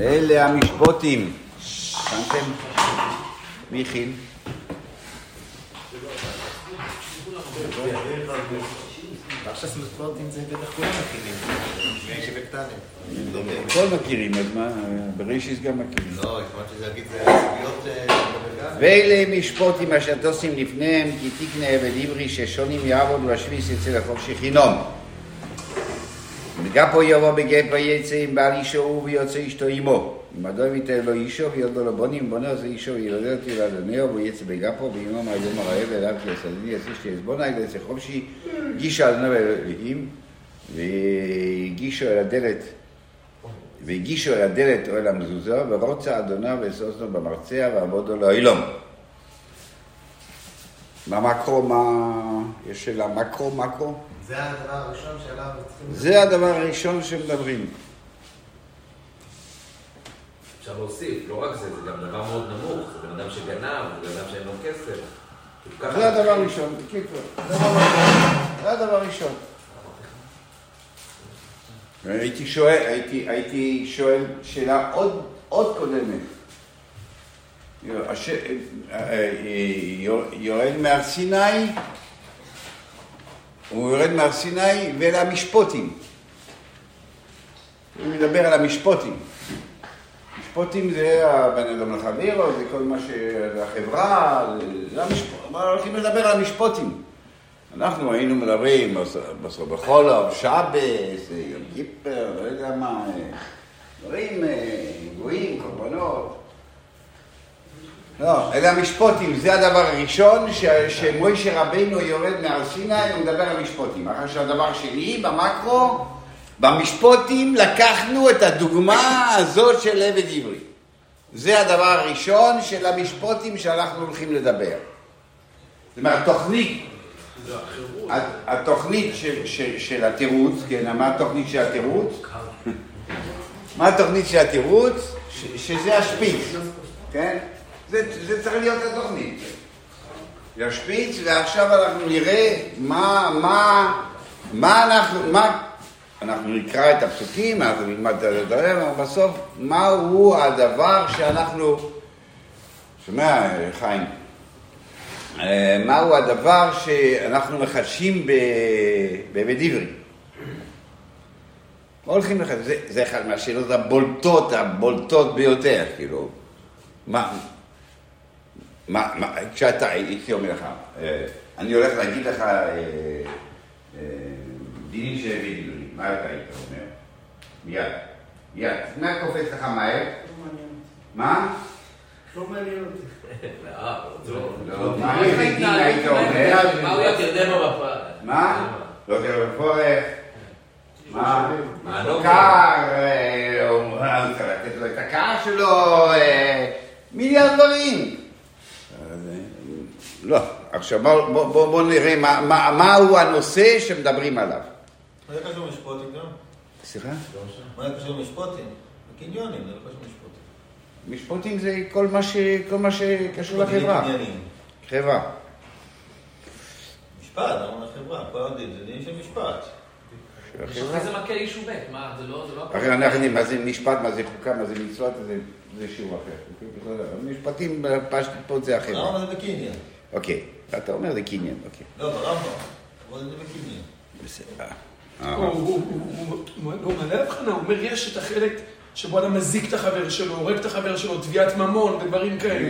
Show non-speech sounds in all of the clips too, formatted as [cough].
אלה המשפוטים. שמתם? מי הכין? זה בטח כולם מכירים. הכל אז מה, בראשיס גם מכירים. לא, התכוונתי להגיד זה סוגיות... אה, ואלה משפוטים אשר תוסים לפניהם, כי תקנה עבד עברי ששונים יעבוד בשביס אצל החופשי חינום. וגפו יבוא בגפו יצא עם בעל אישו הוא ויוצא אשתו עמו. אם אדום ייתן לו אישו וילדו לו בונים, בונו זה אישו וילדו אותי לאדונהו ויצא בגפו וימו מהיום הרעב אליו כי הסדני יעשה שתי עזבונה אלה יצא חופשי על נוב אלוהים והגישו אל הדלת והגישו אל הדלת או אל המזוזה ורוצה אדוניו ואסוסנו במרצע ועבודו לאילום. במקרו מה... יש שאלה מקרו מקרו? זה הדבר הראשון שעליו צריכים... זה הדבר הראשון שמדברים. אפשר להוסיף, לא רק זה, זה גם דבר מאוד נמוך, זה בן אדם שגנב, זה בן אדם שאין לו כסף. זה הדבר הראשון, בקיצור. זה הדבר הראשון. הייתי שואל, הייתי, הייתי שואל שאלה עוד, עוד קודמת. אה, אה, יורד מהר סיני, הוא יורד מהר סיני ולמשפוטים. הוא מדבר על המשפוטים. משפוטים זה הבן אדם לחברו, זה כל מה ש... החברה, זה- המשפוטים. הולכים לדבר על המשפוטים. אנחנו היינו מדברים בסוף בחולוב, שבס, יום כיפר, לא יודע מה, דברים, אה, גויים, קורבנות. לא, אלה המשפוטים, זה הדבר הראשון, ש- שמוישה רבינו יורד מהר סיני, הוא מדבר על משפוטים. אחר שהדבר שני, במקרו, במשפוטים לקחנו את הדוגמה הזאת של עבד עברי. זה הדבר הראשון של המשפוטים שאנחנו הולכים לדבר. זאת אומרת, התוכנית, התוכנית של, של, של התירוץ, כן, מה התוכנית של התירוץ? מה התוכנית של התירוץ? ש, שזה השפיץ, כן? זה, זה צריך להיות התוכנית. זה השפיץ, ועכשיו אנחנו נראה מה, מה, מה אנחנו, מה, אנחנו נקרא את הפסוקים, אנחנו נלמד את הדברים, אבל בסוף, מהו הדבר שאנחנו, שומע, חיים? אה, מהו הדבר שאנחנו מחדשים בבית עברי? מה הולכים לחדש? זה, זה אחת מהשאלות הבולטות, הבולטות ביותר, כאילו. מה, מה, מה כשאתה, הייתי אומר לך, אה, אני הולך להגיד לך אה, אה, דינים של בית עברי, מה אתה היית אומר? מיד, מיד. מה קופץ לך מהר? מה? לא מעניין אותי. זה [laughs] לא- לא, מה היית אומר? מה הוא יתרדם במפה? מה? לא תראה בפורך. מה? מה, לא קר, מה, צריך לתת לו את הקר שלו, מיליארד דברים. לא, עכשיו בואו בוא, בוא, בוא נראה מה- מה- מהו הנושא שמדברים עליו. מה זה קשור למשפוטים גם? סליחה? מה זה קשור למשפוטים? בקניונים, זה לא קשור למשפוטים. משפוטים זה כל מה ש- כל מה שקשור לחברה. קניינים. חברה. משפט, למה לחברה? כל הדין זה דין של משפט. זה מכה איש ובית, מה, זה לא... זה לא- הרי אנחנו יודעים מה זה משפט, מה זה חוקה, מה זה מצוות, זה, שיעור אחר. משפטים פשט פה זה אחר. למה זה בקניין? אוקיי, אתה אומר זה קניין, אוקיי. לא, ברמב"ם. אבל זה בקניין. בסדר. הוא- מעלה הבחנה, הוא אומר, יש את החלק שבו אדם מזיק את החבר שלו, הורג את החבר שלו, תביעת ממון ודברים כאלה.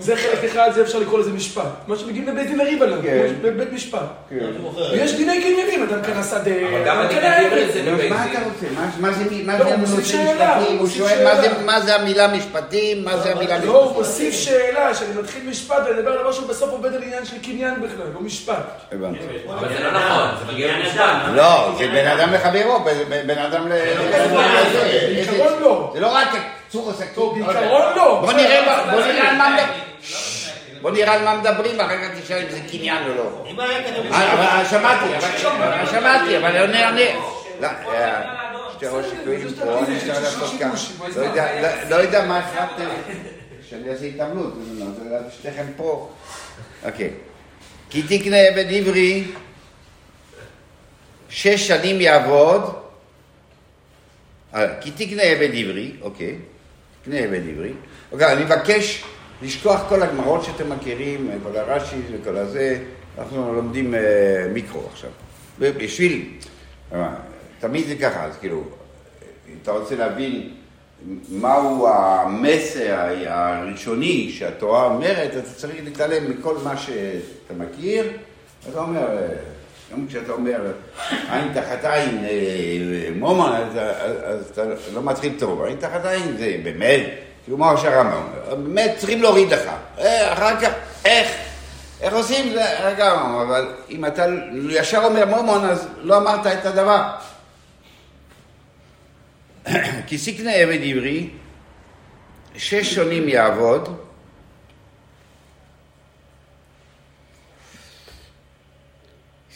זה חלק אחד, זה אפשר לקרוא לזה משפט. מה שמגיעים לבית דין לריב עליו, כן. בבית משפט. כן. ויש דיני קניינים, אדם קנה שדה, אבל גם אדם אני. את זה בבית מה. אתה רוצה? מה- זה מה לא, משפטים? הוא שואל מה זה- שאלה. מה זה המילה משפטים? מה זה המילה לא, הוא משפטים? מוסיף שאלה, שאני מתחיל משפט ואני מדבר על משהו בסוף עובד על עניין של קניין בכלל, לא משפט. הבנתי. אבל זה לא נכון, זה מגיע למשפט. לא, זה בן אדם לחברו, ב- ב- בן אדם ל... לא. זה לא רק צורס טוב, בעיקרון לא. בוא נראה בוא נראה על מה מדברים. בוא נראה על מה מדברים, אחר כך תשאל אם זה קניין או לא. כתוב אה, אבל שמעתי, שמעתי, אבל אני עונה, עונה. לא, אה, שתי ראש שקועים פה, אני אפשר לעשות ככה. לא יודע- לא- לא מה החלטתם, שאני אעשה התעמלות, שתיכם פה. אוקיי. כי תקנה עבד עברי, שש שנים יעבוד, אה, כי תקנה עבד עברי, אוקיי, קנה עבד עברי. אוקיי, אני מבקש לשכוח כל הגמרות שאתם מכירים, כל הרש"י וכל הזה, אנחנו לומדים אה, מיקרו עכשיו. בשביל, אה, תמיד זה ככה, אז כאילו, אם אתה רוצה להבין מהו המסר הראשוני שהתורה אומרת, אתה צריך להתעלם מכל מה שאתה מכיר. אתה אומר, אה, גם כשאתה אומר עין תחת עין אה, מומון, אז, אז אתה לא מתחיל טוב. עין תחת עין זה באמת, כמו שהרמב"ם אומר, באמת צריכים להוריד לך. אה, אחר כך, איך? איך עושים זה? רגע, אבל אם אתה ישר אומר מומון, אז לא אמרת את הדבר. [clears throat] כי סיקנה עבד עברי, שש שנים יעבוד,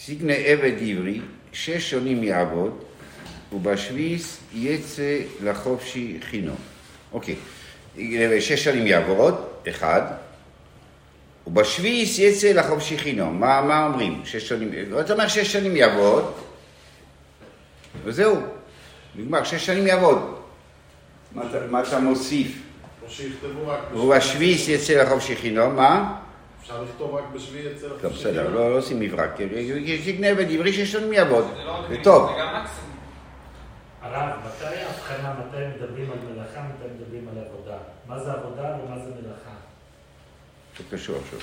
סיגנה עבד עברי, שש שנים יעבוד, ובשביס יצא לחופשי חינום. אוקיי, שש שנים יעבוד, אחד, ובשביס יצא לחופשי חינום. מה, מה אומרים? שש שנים, אתה אומר שש שנים יעבוד, וזהו, נגמר, שש שנים יעבוד. מה, אתה- מה אתה מוסיף? ובשביס יצא לחופשי חינום, מה? אפשר לכתוב רק בשביעי אצל טוב, בסדר, לא לא עושים מברק. סיגנה עבד עברי שש שנים יעבוד. זה טוב. זה גם מקסימום. הרב, מתי ההבחנה, מתי מדברים על מלאכה, מתי מדברים על עבודה? מה זה עבודה ומה זה מלאכה? זה קשור עכשיו.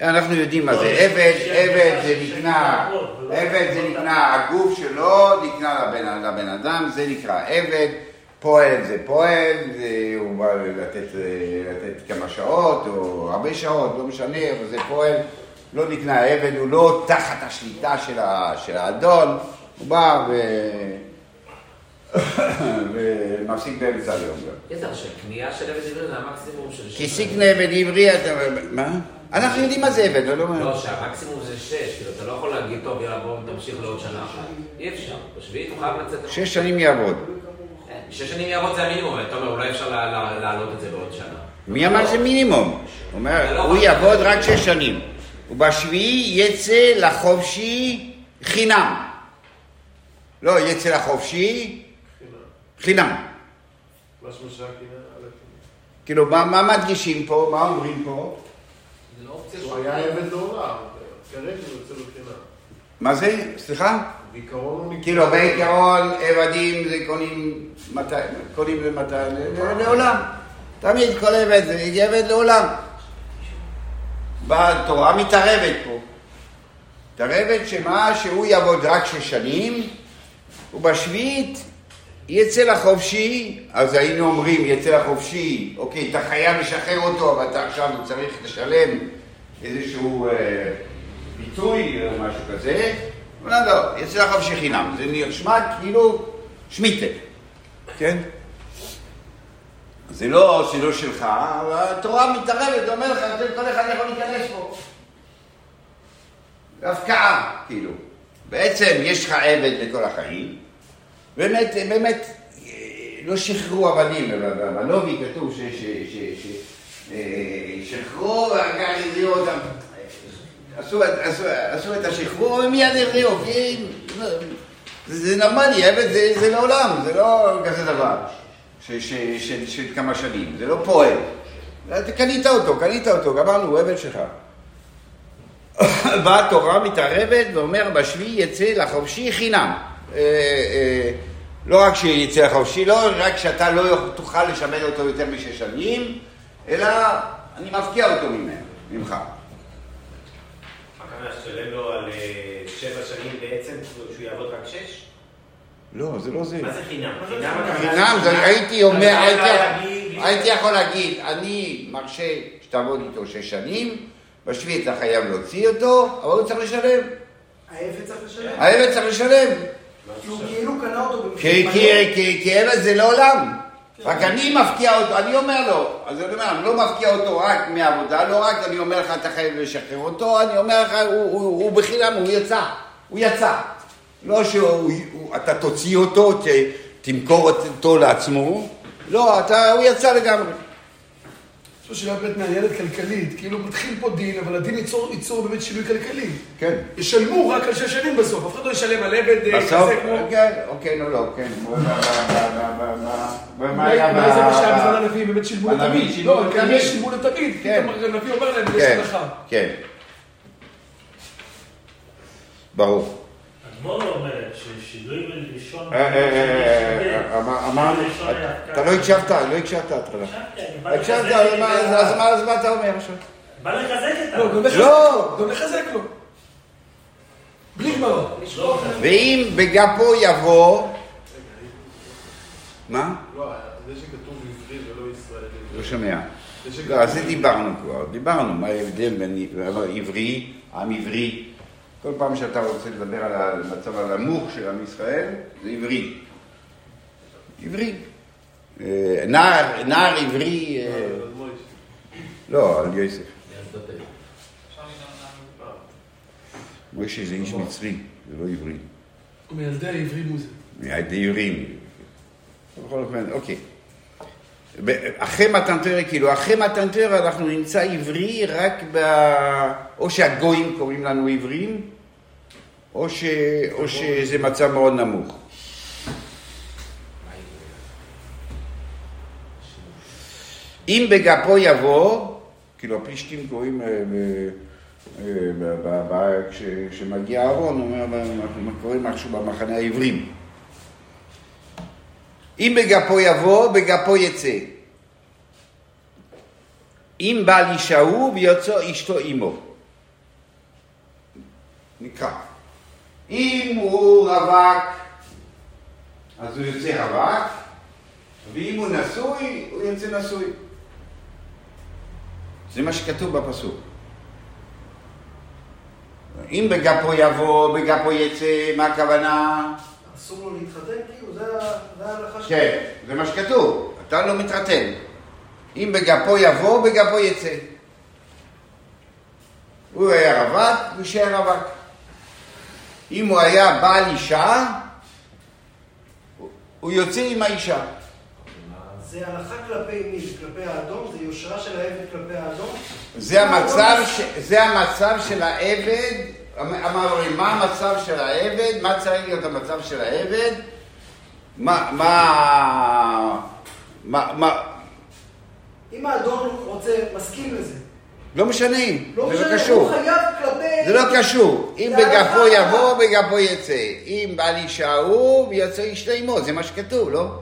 אנחנו יודעים מה זה עבד, עבד זה נקנה, עבד זה נקנה, הגוף שלו נקנה לבן אדם, זה נקרא עבד, פועל זה פועל, זה, הוא בא לתת, לתת כמה שעות או הרבה שעות, לא משנה, אבל זה פועל, לא נקנה עבד, הוא לא תחת השליטה של, ה, של האדון, הוא בא ו... [coughs] ומפסיק באמצע היום גם. איזה עכשיו, קנייה של עבד עברי זה המקסימום של כי שש. סיגנה עבד עברי, אתה... מה? אנחנו יודעים מה זה עבד, לא אומר. לא, שהמקסימום זה שש, כאילו אתה לא יכול להגיד, טוב, יאללה בואו תמשיך לעוד שנה אחת. אי אפשר. בשביעית הוא חייב לצאת. שש שנים יעבוד. שש שנים יעבוד זה המינימום, אתה אומר, אולי אפשר לה- לה- להעלות את זה בעוד שנה. מי אמר שזה מינימום? הוא אומר, לא הוא יעבוד רק שש שנים. ובשביעי יצא לחופשי חינם. לא, יצא לחופשי חינם. כאילו, מה, מדגישים פה? מה אומרים פה? לא הוא היה עבד לעולם, כרגע הוא יוצא לבחינה. מה זה? סליחה? כאילו, בעיקרון, עבדים זה קונים מתי, קונים למתי? ל- לעולם. תמיד כל עבד זה עבד לעולם. התורה מתערבת פה. מתערבת שמה? שהוא יעבוד רק שש שנים, ובשביעית יצא לחופשי, אז היינו אומרים, יצא לחופשי, אוקיי, אתה חייב לשחרר אותו, אבל אתה עכשיו צריך לשלם איזשהו אה, פיצוי או משהו כזה. לא, לא, יצא לחופשי חינם. זה נשמע כאילו שמיטה, כן? זה לא, זה לא שלך, התורה מתערבת, אומר לך, כל אחד יכול להיכנס פה. הפקעה, כאילו. בעצם יש לך עבד לכל החיים, באמת, באמת, אה, לא שחררו עבדים, אבל בלובי כתוב ש- ש- ש- ש- אה, שחררו ואחר כך אותם. עשו, את- השחרור ומיד החזירו, כי זה, זה נורמלי, עבד זה, לעולם, זה לא כזה דבר של כמה שנים, זה לא פועל. קנית אותו, קנית אותו, גמרנו, הוא עבד שלך. [coughs] באה התורה מתערבת ואומר בשביעי יצא לחופשי חינם. אה, אה, לא רק שיצא לחופשי, לא רק שאתה לא תוכל לשמר אותו יותר משש שנים, אלא אני מפקיע אותו ממך. לו על אה, שבע שנים בעצם, שהוא יעבוד רק שש? לא, זה לא זה. מה זה חינם? חינם הייתי אומר, הייתי- יכול להגיד, אני מרשה שתעבוד איתו שש שנים, בשביעי אתה חייב להוציא אותו, אבל הוא צריך לשלם. העבד צריך לשלם. העבד צריך לשלם. כי הוא כאילו קנה אותו כי עבד זה לעולם. רק אני מפקיע אותו, אני אומר לו, אז אני אומר, אני לא מפקיע אותו רק מהעבודה, לא רק אני אומר לך, אתה חייב לשחרר אותו, אני אומר לך, הוא, הוא, הוא בחינם, הוא יצא, הוא יצא. לא שאתה תוציא אותו, ת, תמכור אותו לעצמו, לא, אתה, הוא יצא לגמרי. זו שאלה באמת מעניינת כלכלית, כאילו מתחיל פה דין, אבל הדין ייצור, ייצור באמת שינוי כלכלי. כן. ישלמו רק על שש שנים בסוף, אף אחד לא ישלם על עבד אה, כזה כמו... כן, אוקיי, לא, לא, כן. ב- ב- ב- ב- ב- ב- מה היה אולי זה מה שהיה ב- בזמן הנביא, באמת שילמו לתמיד. לא. כנראה שילמו לתמיד. כן. פתאום הנביא אומר להם, יש כן, הלכה. כן. ברור. אדמו"ר אומר ששינוי בלשון... אה, אה, אה, אה, אמר- אמרנו, אתה לא הקשבת, לא הקשבת התחלה. הקשבת, אז מה- אתה אומר עכשיו? בא לחזק את לא, גם לחזק לא. לו. גם לחזק לו. בלי גמרא. ואם בגפו יבוא... מה? לא, זה שכתוב עברי ולא ישראלי. לא שומע. לא, על זה דיברנו כבר, דיברנו מה ההבדל בין עברי, עם עברי. כל פעם שאתה רוצה לדבר על המצב הנמוך של עם ישראל, זה עברי. עברי. אה, נער, נער עברי, אה. לא, על יוסף. מוישה זה איש מצרי, זה לא עברי. הוא מילדי העברי מוזה. מהדיירים. בכל אופן, אוקיי. אחרי מתן תורה, כאילו, אחרי מתן תורה אנחנו נמצא עברי רק ב... או שהגויים קוראים לנו עברים, או, ש... או שזה מצב מאוד נמוך. אם בגפו יבוא, כאילו הפלישתים קוראים, אה, אה, כשמגיע אהרון, הוא אומר, אנחנו קוראים משהו במחנה העברים. אם בגפו יבוא, בגפו יצא. אם בא לישאו ויוצא אשתו עמו. נקרא. אם הוא רווק, אז הוא יוצא רווק, ואם הוא נשוי, הוא יוצא נשוי. זה מה שכתוב בפסוק. אם בגפו יבוא, בגפו יצא, מה הכוונה? אסור לו להתחתן כאילו? זה ההלכה שלו. כן, זה מה שכתוב, אתה לא מתחתן. אם בגפו יבוא, בגפו יצא. הוא היה רווק, הוא יישאר רווק. אם הוא היה בעל אישה, הוא יוצא עם האישה. זה הלכה כלפי מי? כלפי האדום? זה יושרה של העבד כלפי האדום? זה המצב, ש... זה המצב של העבד, אמרנו, מה המצב של העבד, מה צריך להיות המצב של העבד, מה, מה, מה, מה, אם האדון רוצה, מסכים לזה. לא משנה, לא זה לא קשור. הוא חייב כלפי... זה לא קשור. אם בגפו. יבוא, בגפו יצא. אם בעל אישה הוא, ויוצא אשתו עמו. זה מה שכתוב, לא?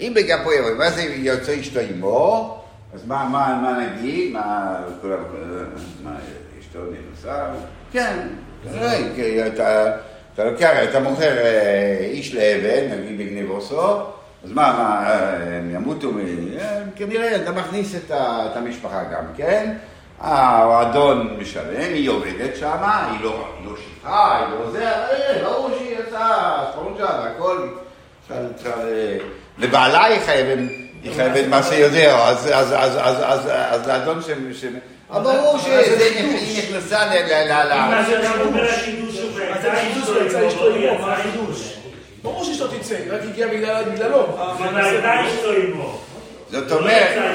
אם בגפו יבוא, מה זה יוצא אשתו עמו? אז מה, מה, מה נגיד? מה, כולם, מה, אשתו נרסה? כן, תראה, כי אתה, לוקח, אתה מוכר אה, איש לעבד, נגיד בגנבוסו, אז מה, מה, אה, הם ימותו, אה, כנראה אתה מכניס את, המשפחה גם כן. האדון משלם, היא עובדת שם, היא לא, לא שטחה, היא לא זה, ברור שהיא יצאה ספרונג'ה והכל. לבעלה היא חייבת, היא חייבת מה שיודע, אז- אז- אז- אז- אז- אז האדון ש... ש- אבל ברור שהיא נכנסה ל... ל- ל- אם מה ל- שאתה אומר החידוש הוא אז החידוש ויצא אשתו עמו, מה החידוש? ברור שאשתו תצא, רק הגיע בגלל- בגללו. והייתה אשתו עמו. זאת לא אומרת.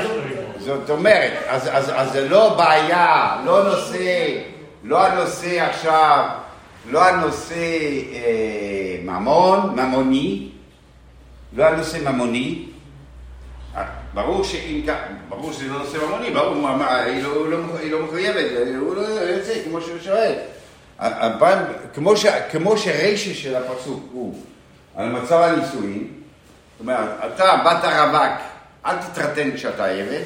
זאת אומרת, אז זה לא בעיה, לא נושא, לא הנושא עכשיו, לא הנושא אה, ממון, ממוני, לא הנושא ממוני. ברור שאם כך, ברור שזה לא נושא ממוני, ברור, מה, מה, היא, לא, לא, היא לא מחויבת, הוא לא יוצא כמו שהוא שואל. הפעם, כמו, ש, כמו שרישה של הפסוק הוא על מצב הנישואין, זאת אומרת, אתה בת הרווק, אל תתחתן כשאתה עבד,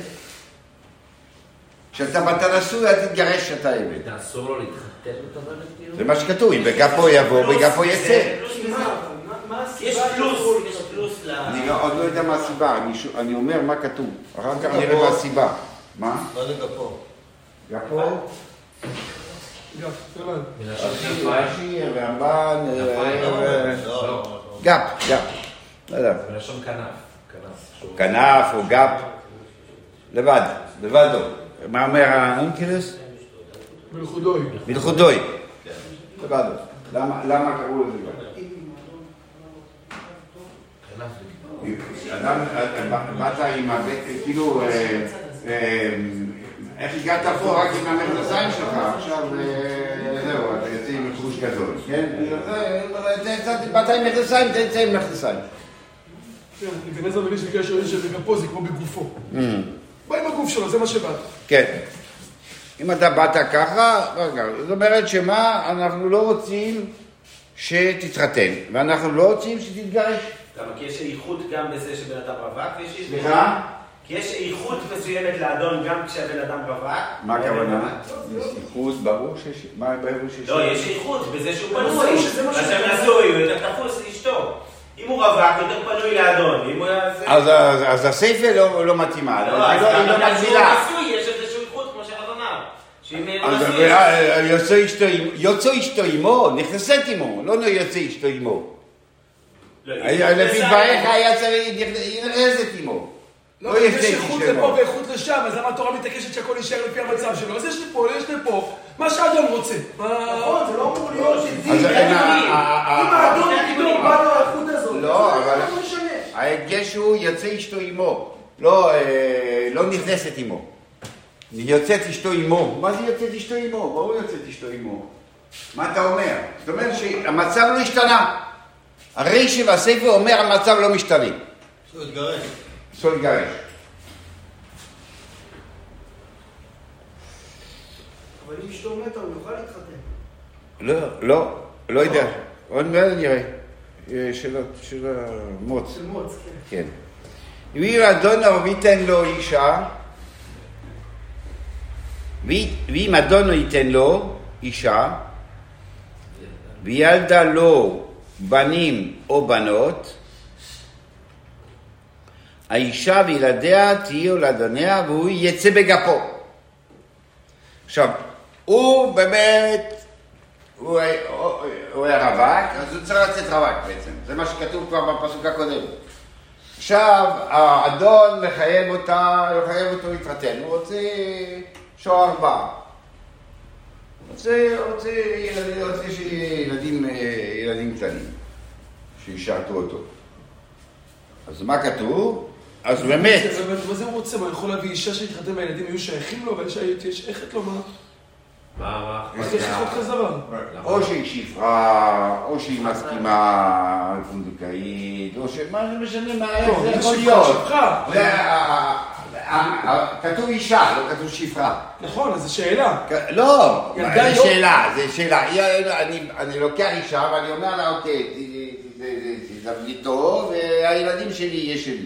כשאתה בת הנשוי, אל תתגרש כשאתה עבד. תאסור לו להתחתן, אתה אומר, כאילו? זה מה שכתוב, אם בגפו יבוא, בגפו יצא. יש פלוס, לו יש להתחתן? פלוס ל... אני לא- עוד לא יודע מה הסיבה, אני אומר מה כתוב, אחר כך נראה מה הסיבה. מה? לא לגפו. גפו? לא, לא, לא. גפ, גפ. לא יודע. מלשון כנף. כנף. או גפ, לבד, לבדו. מה אומר האונקלוס? מלכודוי. מלכודוי. לבדו. למה למה קראו לזה גפ? כנף. אדם, באת עם הבט, כאילו, אה, אה, איך הגעת פה רק עם המכנסיים שלך, עכשיו אה, זהו, אתה יוצא עם חוש גדול, כן? זה- באת עם מכנסיים, תצא עם מכנסיים. כן, להיכנס למבין של קשר שבגפו זה כמו בגופו. בא עם הגוף שלו, זה מה שבאת. כן. אם אתה באת ככה, רגע, זאת אומרת שמה, אנחנו לא רוצים שתתחתן, ואנחנו לא רוצים שתתגרש. למה? כי יש איכות גם בזה שבן אדם רווק, ויש איכות... סליחה? כי יש איכות מסוימת לאדון גם כשהבן אדם רווק. מה הכוונה? לא, יש איכות, ברור שיש... מה ברור שיש... לא, יש איכות בזה שהוא פנוי. שזה. נשוי, הוא יותר תפוס לאשתו. אם הוא רווק, יותר פנוי לאדון. אם הוא... אז, הסייפה לא, לא מתאימה, לא, אז לא, גם לא שהוא מגבילה. נשוי, יש איזושהי איכות, כמו שהרב אמר. הוא יוצא אשתו עמו, נכנסת עמו, לא יוצא אשתו עמו. לא, אם היה- הוא לפי דבריך היה צריך, נכנסת עמו. לא, לא יש איכות לפה. ואיכות לשם, אז למה התורה מתעקשת שהכל יישאר לפי המצב שלו? אז יש לי פה, יש לי פה, מה שהאדון רוצה. נכון, זה לא אמור להיות אם האדון פתאום בא לו האיכות הזאת, לא, אבל- לא. ההדגש הוא יוצא אשתו עמו, לא, אה, לא נכנסת עמו. יוצאת אשתו עמו. מה זה יוצאת אשתו עמו? ברור יוצאת אשתו עמו. מה אתה אומר? זאת אומרת שהמצב לא השתנה. הרישא והספר אומר המצב לא משתנה. אסור להתגרש. אבל אם אשתו מתה, הוא יוכל להתחתן. לא, לא, לא יודע. עוד מעט נראה. אה, של ה- של המוץ. של מוץ, כן. כן. ואם אדון לא ייתן לו אישה, ואם אדון לא ייתן לו אישה, וילדה לו בנים או בנות, האישה וילדיה תהיו לאדוניה והוא יצא בגפו. עכשיו, הוא באמת, הוא היה- הוא היה רווק, אז הוא צריך לצאת רווק בעצם. זה מה שכתוב כבר בפסוק הקודם. עכשיו, האדון מחייב אותה, מחייב אותו להתחתן, הוא רוצה שוער בר. רוצה, רוצה, ילדים, רוצה שילדים, אה, ילדים קטנים, שישרתו אותו. אז מה כתוב? אז באמת, מה זה הוא רוצה? מה, הוא יכול להביא אישה שהתחתן והילדים יהיו שייכים לו, והאישה תהיה שייכת לו? מה? מה, מה? איך יכול כזה דבר? או שהיא שפרה, או שהיא מסכימה פונדקאית, או ש... מה זה משנה מה לא, זה זה יכול להיות. שפחה. זה ה- ה- ה- כתוב אישה, לא כתוב שפרה. נכון, אז זו שאלה. לא, זה לא- שאלה, זה שאלה. אני לוקח אישה ואני אומר לה, אוקיי, טוב, והילדים שלי יהיה שלי.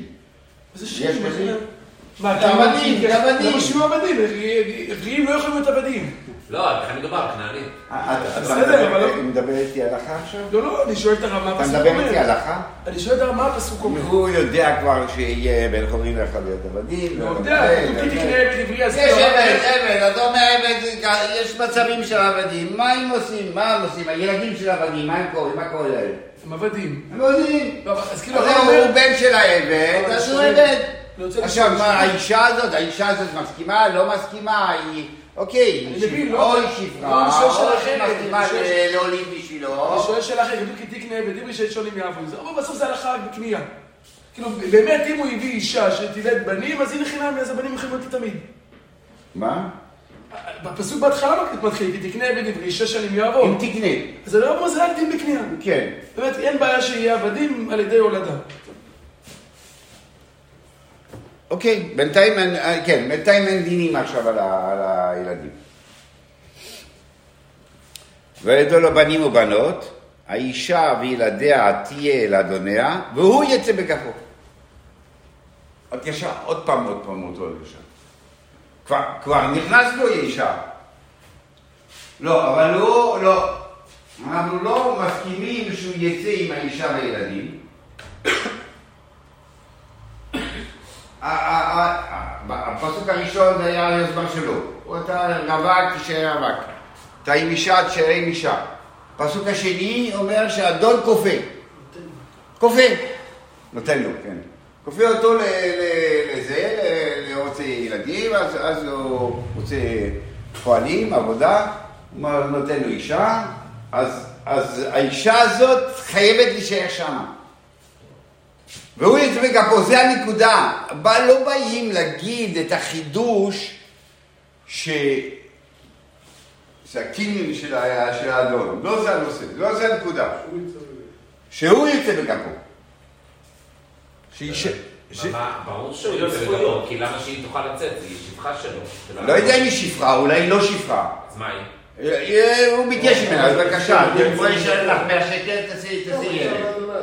יש בזה? זה? מה, זה עבדים, זה עבדים. שיהיו עבדים? עבריים לא יכולים להיות עבדים. לא, ככה מדובר, כנעני. אה, אתה- אתה בסדר, מדבר- אבל לא- אתה מדבר איתי הלכה עכשיו? לא, לא, אני שואל את הרב מה אתה הפסוק מדבר איתי אומר. הלכה? אני שואל את הרב מה הפסוק אומר. הוא יודע כבר שיהיה בן חורין לאחד להיות עבדים. הוא לא יודע, לא כי יודע. תקנה עבד עברי אז יש לא, עבד, עבד, אתה אומר עבד, יש מצבים של עבדים, מה הם עושים? מה הם עושים? הילדים של עבדים, מה הם קוראים? מה קורה להם? הם עבדים. הם עבדים. לא, אז כאילו הוא אומר... בן של העבד, אז הוא עבד. עכשיו, מה. האישה הזאת, האישה הזאת מסכימה, לא מסכימה, היא... אוקיי, אני היא מבין, שפ- לא, או היא לא, שפרה, אני שואל שאלה או אחרת, שהיא מסכימה אני שואל- ל- לעולים בשבילו. אני שואל שאלה אחרת, כי תקנה עבד עברי שיש שונים יעבוד. אבל בסוף זה הלכה בקנייה. כאילו, באמת, אם הוא הביא אישה שתלד בנים, אז הנה חינם, אז הבנים יכולים להיות תמיד. מה? בפסוק בהתחלה לא מתחיל, כי תקנה עבד עברי, שש שנים אם יעבור. תקנה. אז זה לא אומר זה רק דין בקנייה. כן. באמת, אין בעיה שיהיה עבדים על ידי הולדה. אוקיי, בינתיים אין, אה, כן, בינתיים אין דינים עכשיו על, ה, על הילדים. וידעו לו בנים ובנות, האישה וילדיה תהיה לאדוניה, והוא יצא בכפו. עוד ישר, עוד פעם, עוד פעם אותו ישר. כבר, כבר נכנס לו אישה. לא, אבל לא, לא. אנחנו לא מסכימים שהוא יצא עם האישה והילדים. הפסוק הראשון זה היה היוזמה שלו. הוא אתה רווק, תישאר רווק. אתה עם אישה, תישאר עם אישה. הפסוק השני אומר שהאדון כופה. כופה. נותן לו, כן. כופה אותו לזה, לרוצה ילדים, אז, הוא רוצה פועלים, עבודה, נותן לו אישה, אז האישה הזאת חייבת להישאר שמה. והוא יצא בכפו, זה הנקודה. לא באים להגיד את החידוש ש... שהקינון של, של האדון. לא זה הנושא, לא זה הנקודה. שהוא יצא בכפו. שהיא ש- ש- מה- מה- ברור שהוא יוצא. בגפו, כי למה שהיא תוכל לצאת? היא שפחה שלו. של לא יודע אם היא שפחה, אולי היא לא שפחה. אז מה היא? אה, הוא ביקש ממנה, אז בבקשה, בוא נשאר לך 100 שקל, תעשי תעשי ילד.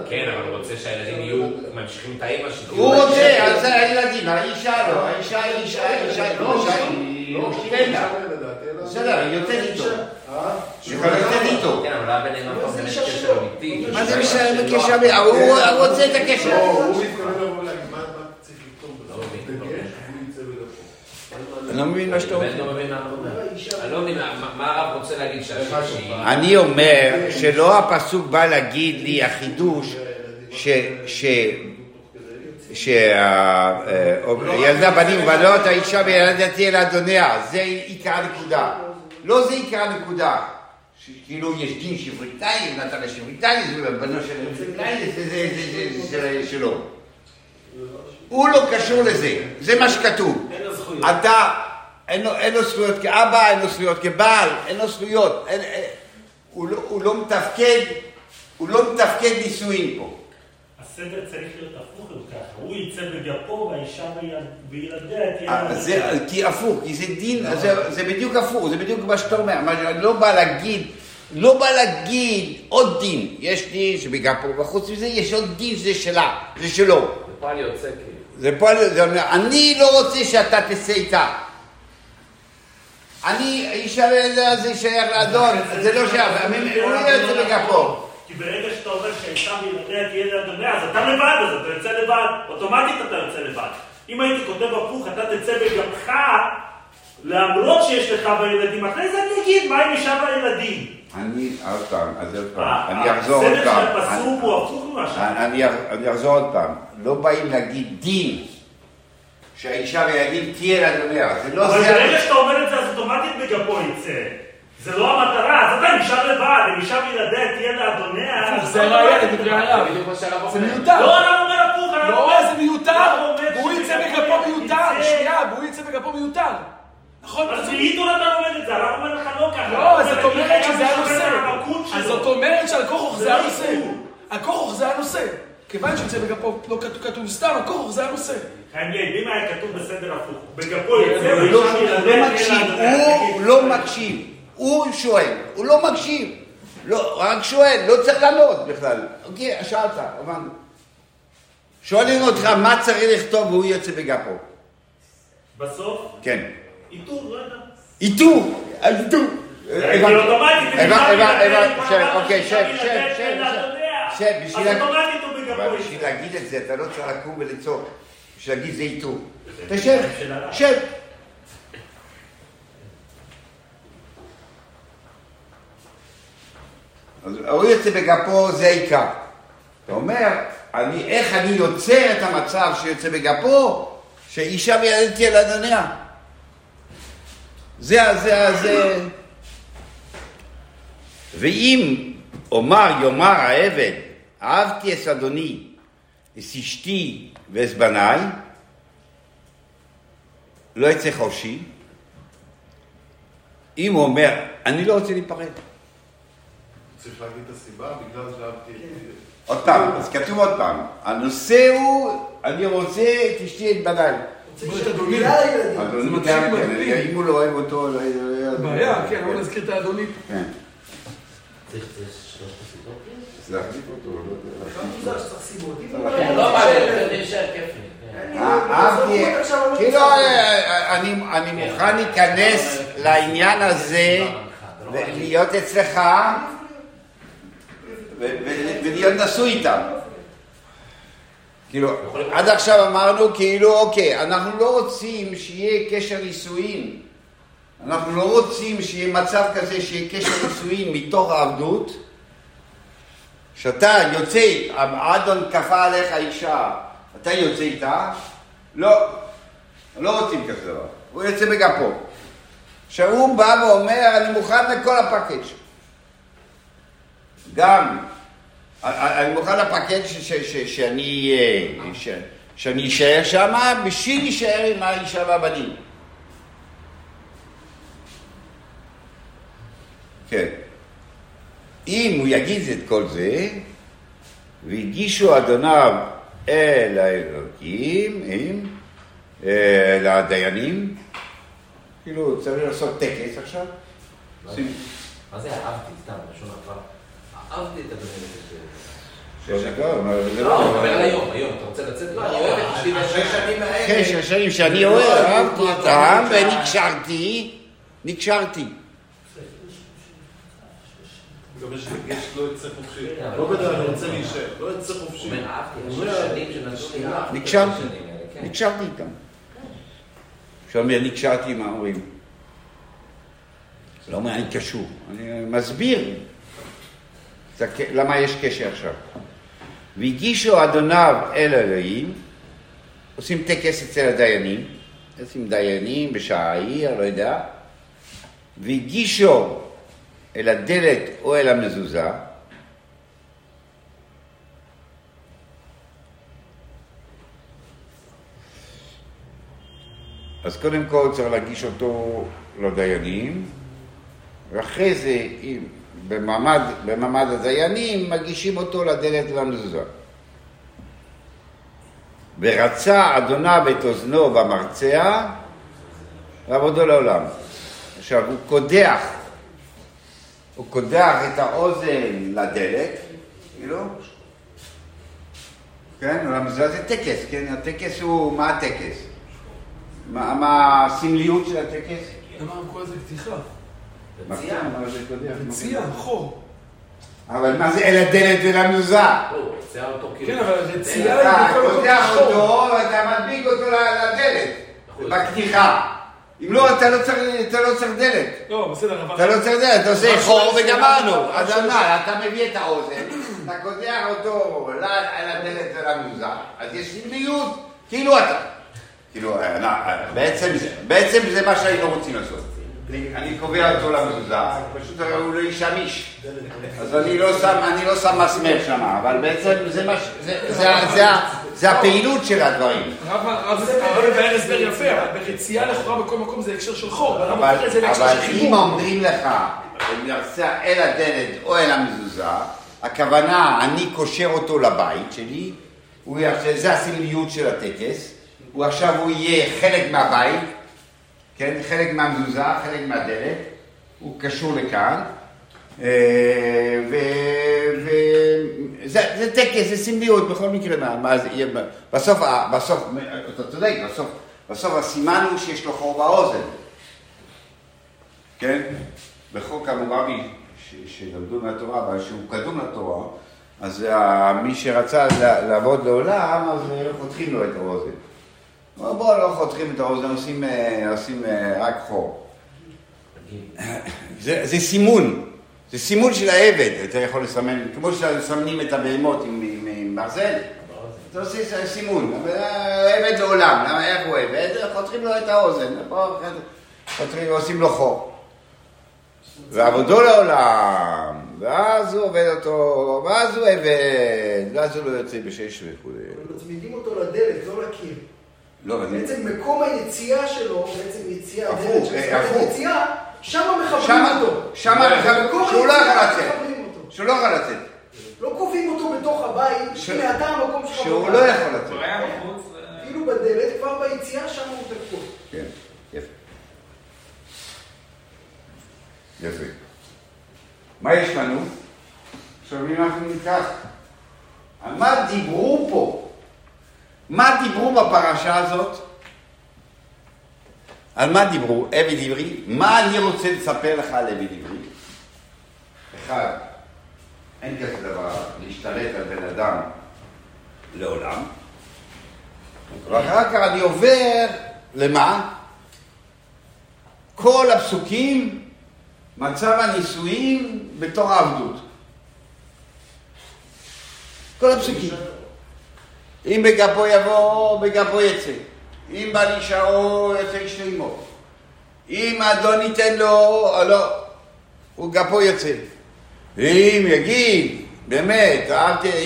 כן, אבל הוא רוצה שהילדים יהיו ממשיכים את האימא שלו. הוא רוצה, אז זה הילדים, האישה לא, האישה היא אישה, האישה לא, האישה היא לא, כן לה. בסדר, היא יוצאת איתו. היא יכולה לצאת איתו. כן, אבל לא היה ביניהם קשר אמיתי. מה זה משנה בקשר? הוא הוא רוצה את הקשר. לא, הוא מתכוון לבוא ולהגיד, מה מה צריך לכתוב לא מבין. בדגש, הוא יצא בגפו. אני לא מבין מה שאתה אומר. לא מבין מה אתה אומר. אני לא מבין מה- הרב רוצה להגיד שהשלישי... אני אומר שלא הפסוק בא להגיד לי החידוש ש... ש... שהילדה בנים ובנות, האישה וילדתי אל אדוניה, זה עיקר הנקודה. לא זה עיקר הנקודה. כאילו יש דין שבריטאי, נתן לשבריטאי, זה בנו של שבריטאי, זה- זה- זה- זה- זה שלו. הוא לא קשור לזה, זה מה שכתוב. אין לו זכויות. אתה, אין לו, אין לו זכויות כאבא, אין לו זכויות כבעל, אין לו זכויות. אין, אין, הוא, לא, הוא לא מתפקד, הוא לא מתפקד נישואין פה. הסדר צריך להיות הפוך אם ככה. הוא יצא בגפו והאישה וילדיה תהיה... אה, זה, כי הפוך, כי זה דין, זה, זה בדיוק הפוך, זה בדיוק מה שאתה אומר. מה שאני לא בא להגיד, לא בא להגיד עוד דין. יש דין שבגפו, וחוץ מזה יש עוד דין שזה שלה, זה שלו. זה פועל יוצא כאילו. זה פועל, אומר, אני לא רוצה שאתה תצא איתה. אני, אישה וילדה זה שייך לאדון, זה לא שייך, הוא לא יוצא בגפו. כי ברגע שאתה אומר שהאישה וילדיה תהיה לאדוניה, אז אתה לבד, אז אתה יוצא לבד. אוטומטית אתה יוצא לבד. אם הייתי כותב הפוך, אתה תצא בגפך, למרות שיש לך בילדים. אחרי זה אני אגיד, מה עם אישה והילדים? אני, עוד פעם, אז עוד פעם, אה, אני אחזור עוד הסדר של פעם. הפסוק הוא הפוך ממה ש... אני אחזור עוד פעם. לא באים להגיד דין שהאישה והילדים תהיה לאדוניה. זה לא אבל זה. ברגע שאתה אומר את זה, אז אוטומטית בגפו יצא. זה לא המטרה, אז אתה נשאר לבד, אם אישה וילדיה תהיה לאדוניה... זה ראייה לדברי הרב. זה זה. מיותר. לא, הרב אומר הפוך, הרב לא, אומר- זה מיותר. והוא יצא בגפו מיותר. שנייה, והוא יצא בגפו מיותר. נכון? אז בעיתון אתה לומד את זה, הרב אומר לך לא ככה. לא, אז הוא זאת אומר, אומרת שזה הנושא. אז. זאת אומרת זה זה לא הנושא. איסור. הכורח זה הנושא. כיוון שיוצא בגפו, לא כתוב- סתם, הכורח זה הנושא. חיים לייב, אם היה כתוב בסדר הפוך, בגפו הוא לא- ואישה הוא לא תהיה מקשיב. הוא לא מקשיב. הוא שואל, הוא לא מקשיב. לא, רק שואל, לא צריך לענות בכלל. אוקיי, שאלת, הבנו. שואלים אותך מה צריך לכתוב והוא יוצא בגפו. בסוף, כן. איתור, לא יודע. איתור, איתור. אוטומטית, הבנ- וילדיה, הבנ- אם שב, אמרת אוקיי, שב, שב, שב, שב, אוטומטית. בשביל להגיד את זה, אתה לא צריך לקום ולצעוק. בשביל להגיד זה איתור. תשב. שב. אז הוא יוצא בגפו, זה העיקר. אתה אומר, אני, איך אני יוצר את המצב שיוצא בגפו, שאישה וילדת תהיה לאדוניה. זה, זה, זה... ואם אומר, יאמר העבד, אהבתי את אדוני, את אשתי ואת בניי, לא יצא חופשי. אם הוא אומר, אני לא רוצה להיפרד. צריך להגיד את הסיבה, בגלל שאהבתי את... עוד פעם, אז כתוב עוד פעם, הנושא הוא, אני רוצה את אשתי את בניי. אדוני. גם כן. אם הוא לא אוהב אותו, לא יהיה... בעיה, כן, אבל נזכיר את האדוני. כן. אז להחליף אותו, לא יודע. מוזר שצריך סיבות. אם כן, לא לא בא לי, זה. כן. אה, אהבתי, כאילו, אני מוכן להיכנס לעניין הזה ולהיות אצלך ולהיות נשוי איתם. כאילו, עד עכשיו אמרנו כאילו, אוקיי, אנחנו לא רוצים שיהיה קשר נישואין. אנחנו לא רוצים שיהיה מצב כזה שיהיה קשר נישואין מתוך העבדות, שאתה יוצא, האדון כפה עליך אישה, אתה יוצא איתה, לא, לא רוצים כזה דבר. הוא יוצא בגפו. שהוא בא ואומר, אני מוכן לכל הפאקג'. גם, אני מוכן ש- שאני אה, שאני אשאר שם בשביל להישאר עם האישה והבנים. כן. אם הוא יגיד את כל זה, והגישו אדוניו אל האלוקים, עם, אה, לדיינים, כאילו צריך לעשות טקס עכשיו, מה זה אהבתי? סתם, לשון הפרט. אהבתי את הבן שש אבל זה לא, אני לא... מדבר על היום, היום. אתה רוצה לצאת? לא, אני אוהב את אשתי השש שנים האלה. שש שנים שאני אוהב, אהבתי אותם, ונקשרתי, נקשרתי. מקווה שיש לא יצא חופשי. כן, אבל- לא בדרך, אני רוצה להישאר. לא יצא חופשי. הוא אומר, אהבתי, נקשרתי. כן. נקשרתי איתם. עכשיו אומר, נקשרתי עם ההורים. לא אומר, אני קשור, אני מסביר למה יש קשר עכשיו. והגישו אדוניו אל אלוהים, עושים טקס אצל הדיינים, עושים דיינים בשעה ההיא, אני לא יודע, והגישו אל הדלת או אל המזוזה, אז קודם כל צריך להגיש אותו לדיינים, ואחרי זה, אם במעמד, במעמד הדיינים, מגישים אותו לדלת ולמזוזה. ורצה אדוניו את אוזנו במרצע, ועבודו לעולם. עכשיו, הוא קודח, הוא קודח את האוזן לדלת, כאילו, כן, למזוזה זה טקס, כן, הטקס הוא, מה הטקס? מה, מה הסמליות של הטקס? למה הם קוראים לזה פתיחה? קודח. רצייה, חור. אבל מה זה אל הדלת ולמזוזה? לא, כאילו... כן, אבל רצייה אתה היא בכל מקום קודח שחור. אותו ואתה מדביק אותו לדלת, בקדיחה. אם לא, אתה לא צריך אתה לא צריך דלת. לא, בסדר, אבל... אתה לא צריך דלת, אתה עושה חור וגמרנו. אז מה, אתה מביא את האוזן, אתה קודח אותו על הדלת ולמזוזה, אז יש סמליות, כאילו אתה. כאילו, אה, אה, בעצם זה- בעצם זה מה שהיינו רוצים לעשות. אני- קובע אותו למזוזה, פשוט הוא לא ישמיש. אז אני לא שם, אני לא שם מסמר שם, אבל בעצם זה מה ש... זה- הפעילות של הדברים. הרב מבאר הסבר יפה, אבל ברצייה לכאורה בכל מקום זה הקשר של חור, אבל אם. אומרים לך, נרצה אל הדלת או אל המזוזה, הכוונה, אני קושר אותו לבית שלי, זה הסמליות של הטקס, הוא עכשיו הוא יהיה חלק מהבית, כן, חלק מהמזוזה, חלק מהדלת, הוא קשור לכאן, אה, וזה זה טקס, זה סמליות בכל מקרה, מה, מה זה יהיה, בסוף, בסוף, אתה צודק, בסוף, בסוף הסימן הוא שיש לו חור באוזן. כן? בחוק המורבי ש- שלמדו מהתורה, אבל שהוא קדום לתורה, אז מי שרצה לעבוד לעולם, אז אה, חותכים לו את האוזן. הוא אמר, בוא, לא חותכים את האוזן, עושים, אה, עושים אה, רק חור. זה, זה סימון, זה סימון של העבד, אתה יכול לסמן, כמו שמסמנים את הבהמות עם, ברזל, אתה עושה סימון, העבד לעולם, למה, איך הוא עבד? חותכים לו את האוזן, עושים לו חור. ועבודו לעולם, ואז הוא עובד אותו, ואז הוא עבד, ואז הוא לא יוצא בשש וכו'. מצמידים אותו לדלת, לא לקיר. לא, אני... בעצם מקום היציאה שלו, בעצם יציאה, הפוך, אה, הפוך. היציאה, שם מחברים שמה, אותו. שמה, במקום שהוא לא יכול לצאת. שהוא לא יכול לצאת, לא קובעים אותו בתוך הבית, ש- הנה אתה המקום שלך. שהוא. לא יכול לצאת. כאילו בדלת, כבר ביציאה, שם הוא תקוע. כן, יפה. יפה. מה יש לנו? עכשיו אם אנחנו ניקח, על מה דיברו פה? מה דיברו בפרשה הזאת? על מה דיברו? עבד עברי? מה אני רוצה לספר לך על עבד עברי? אחד, אין כזה דבר להשתלט על בן אדם לעולם. ואחר כך אני עובר למה? כל הפסוקים, מצב הנישואים בתור העבדות. כל הפסוקים. אם בגפו יבוא, בגפו יצא. אם בא להישארו, יוצא איש לאמו. אם האדון ייתן לו, לא, הוא גפו יוצא. אם יגיד, באמת,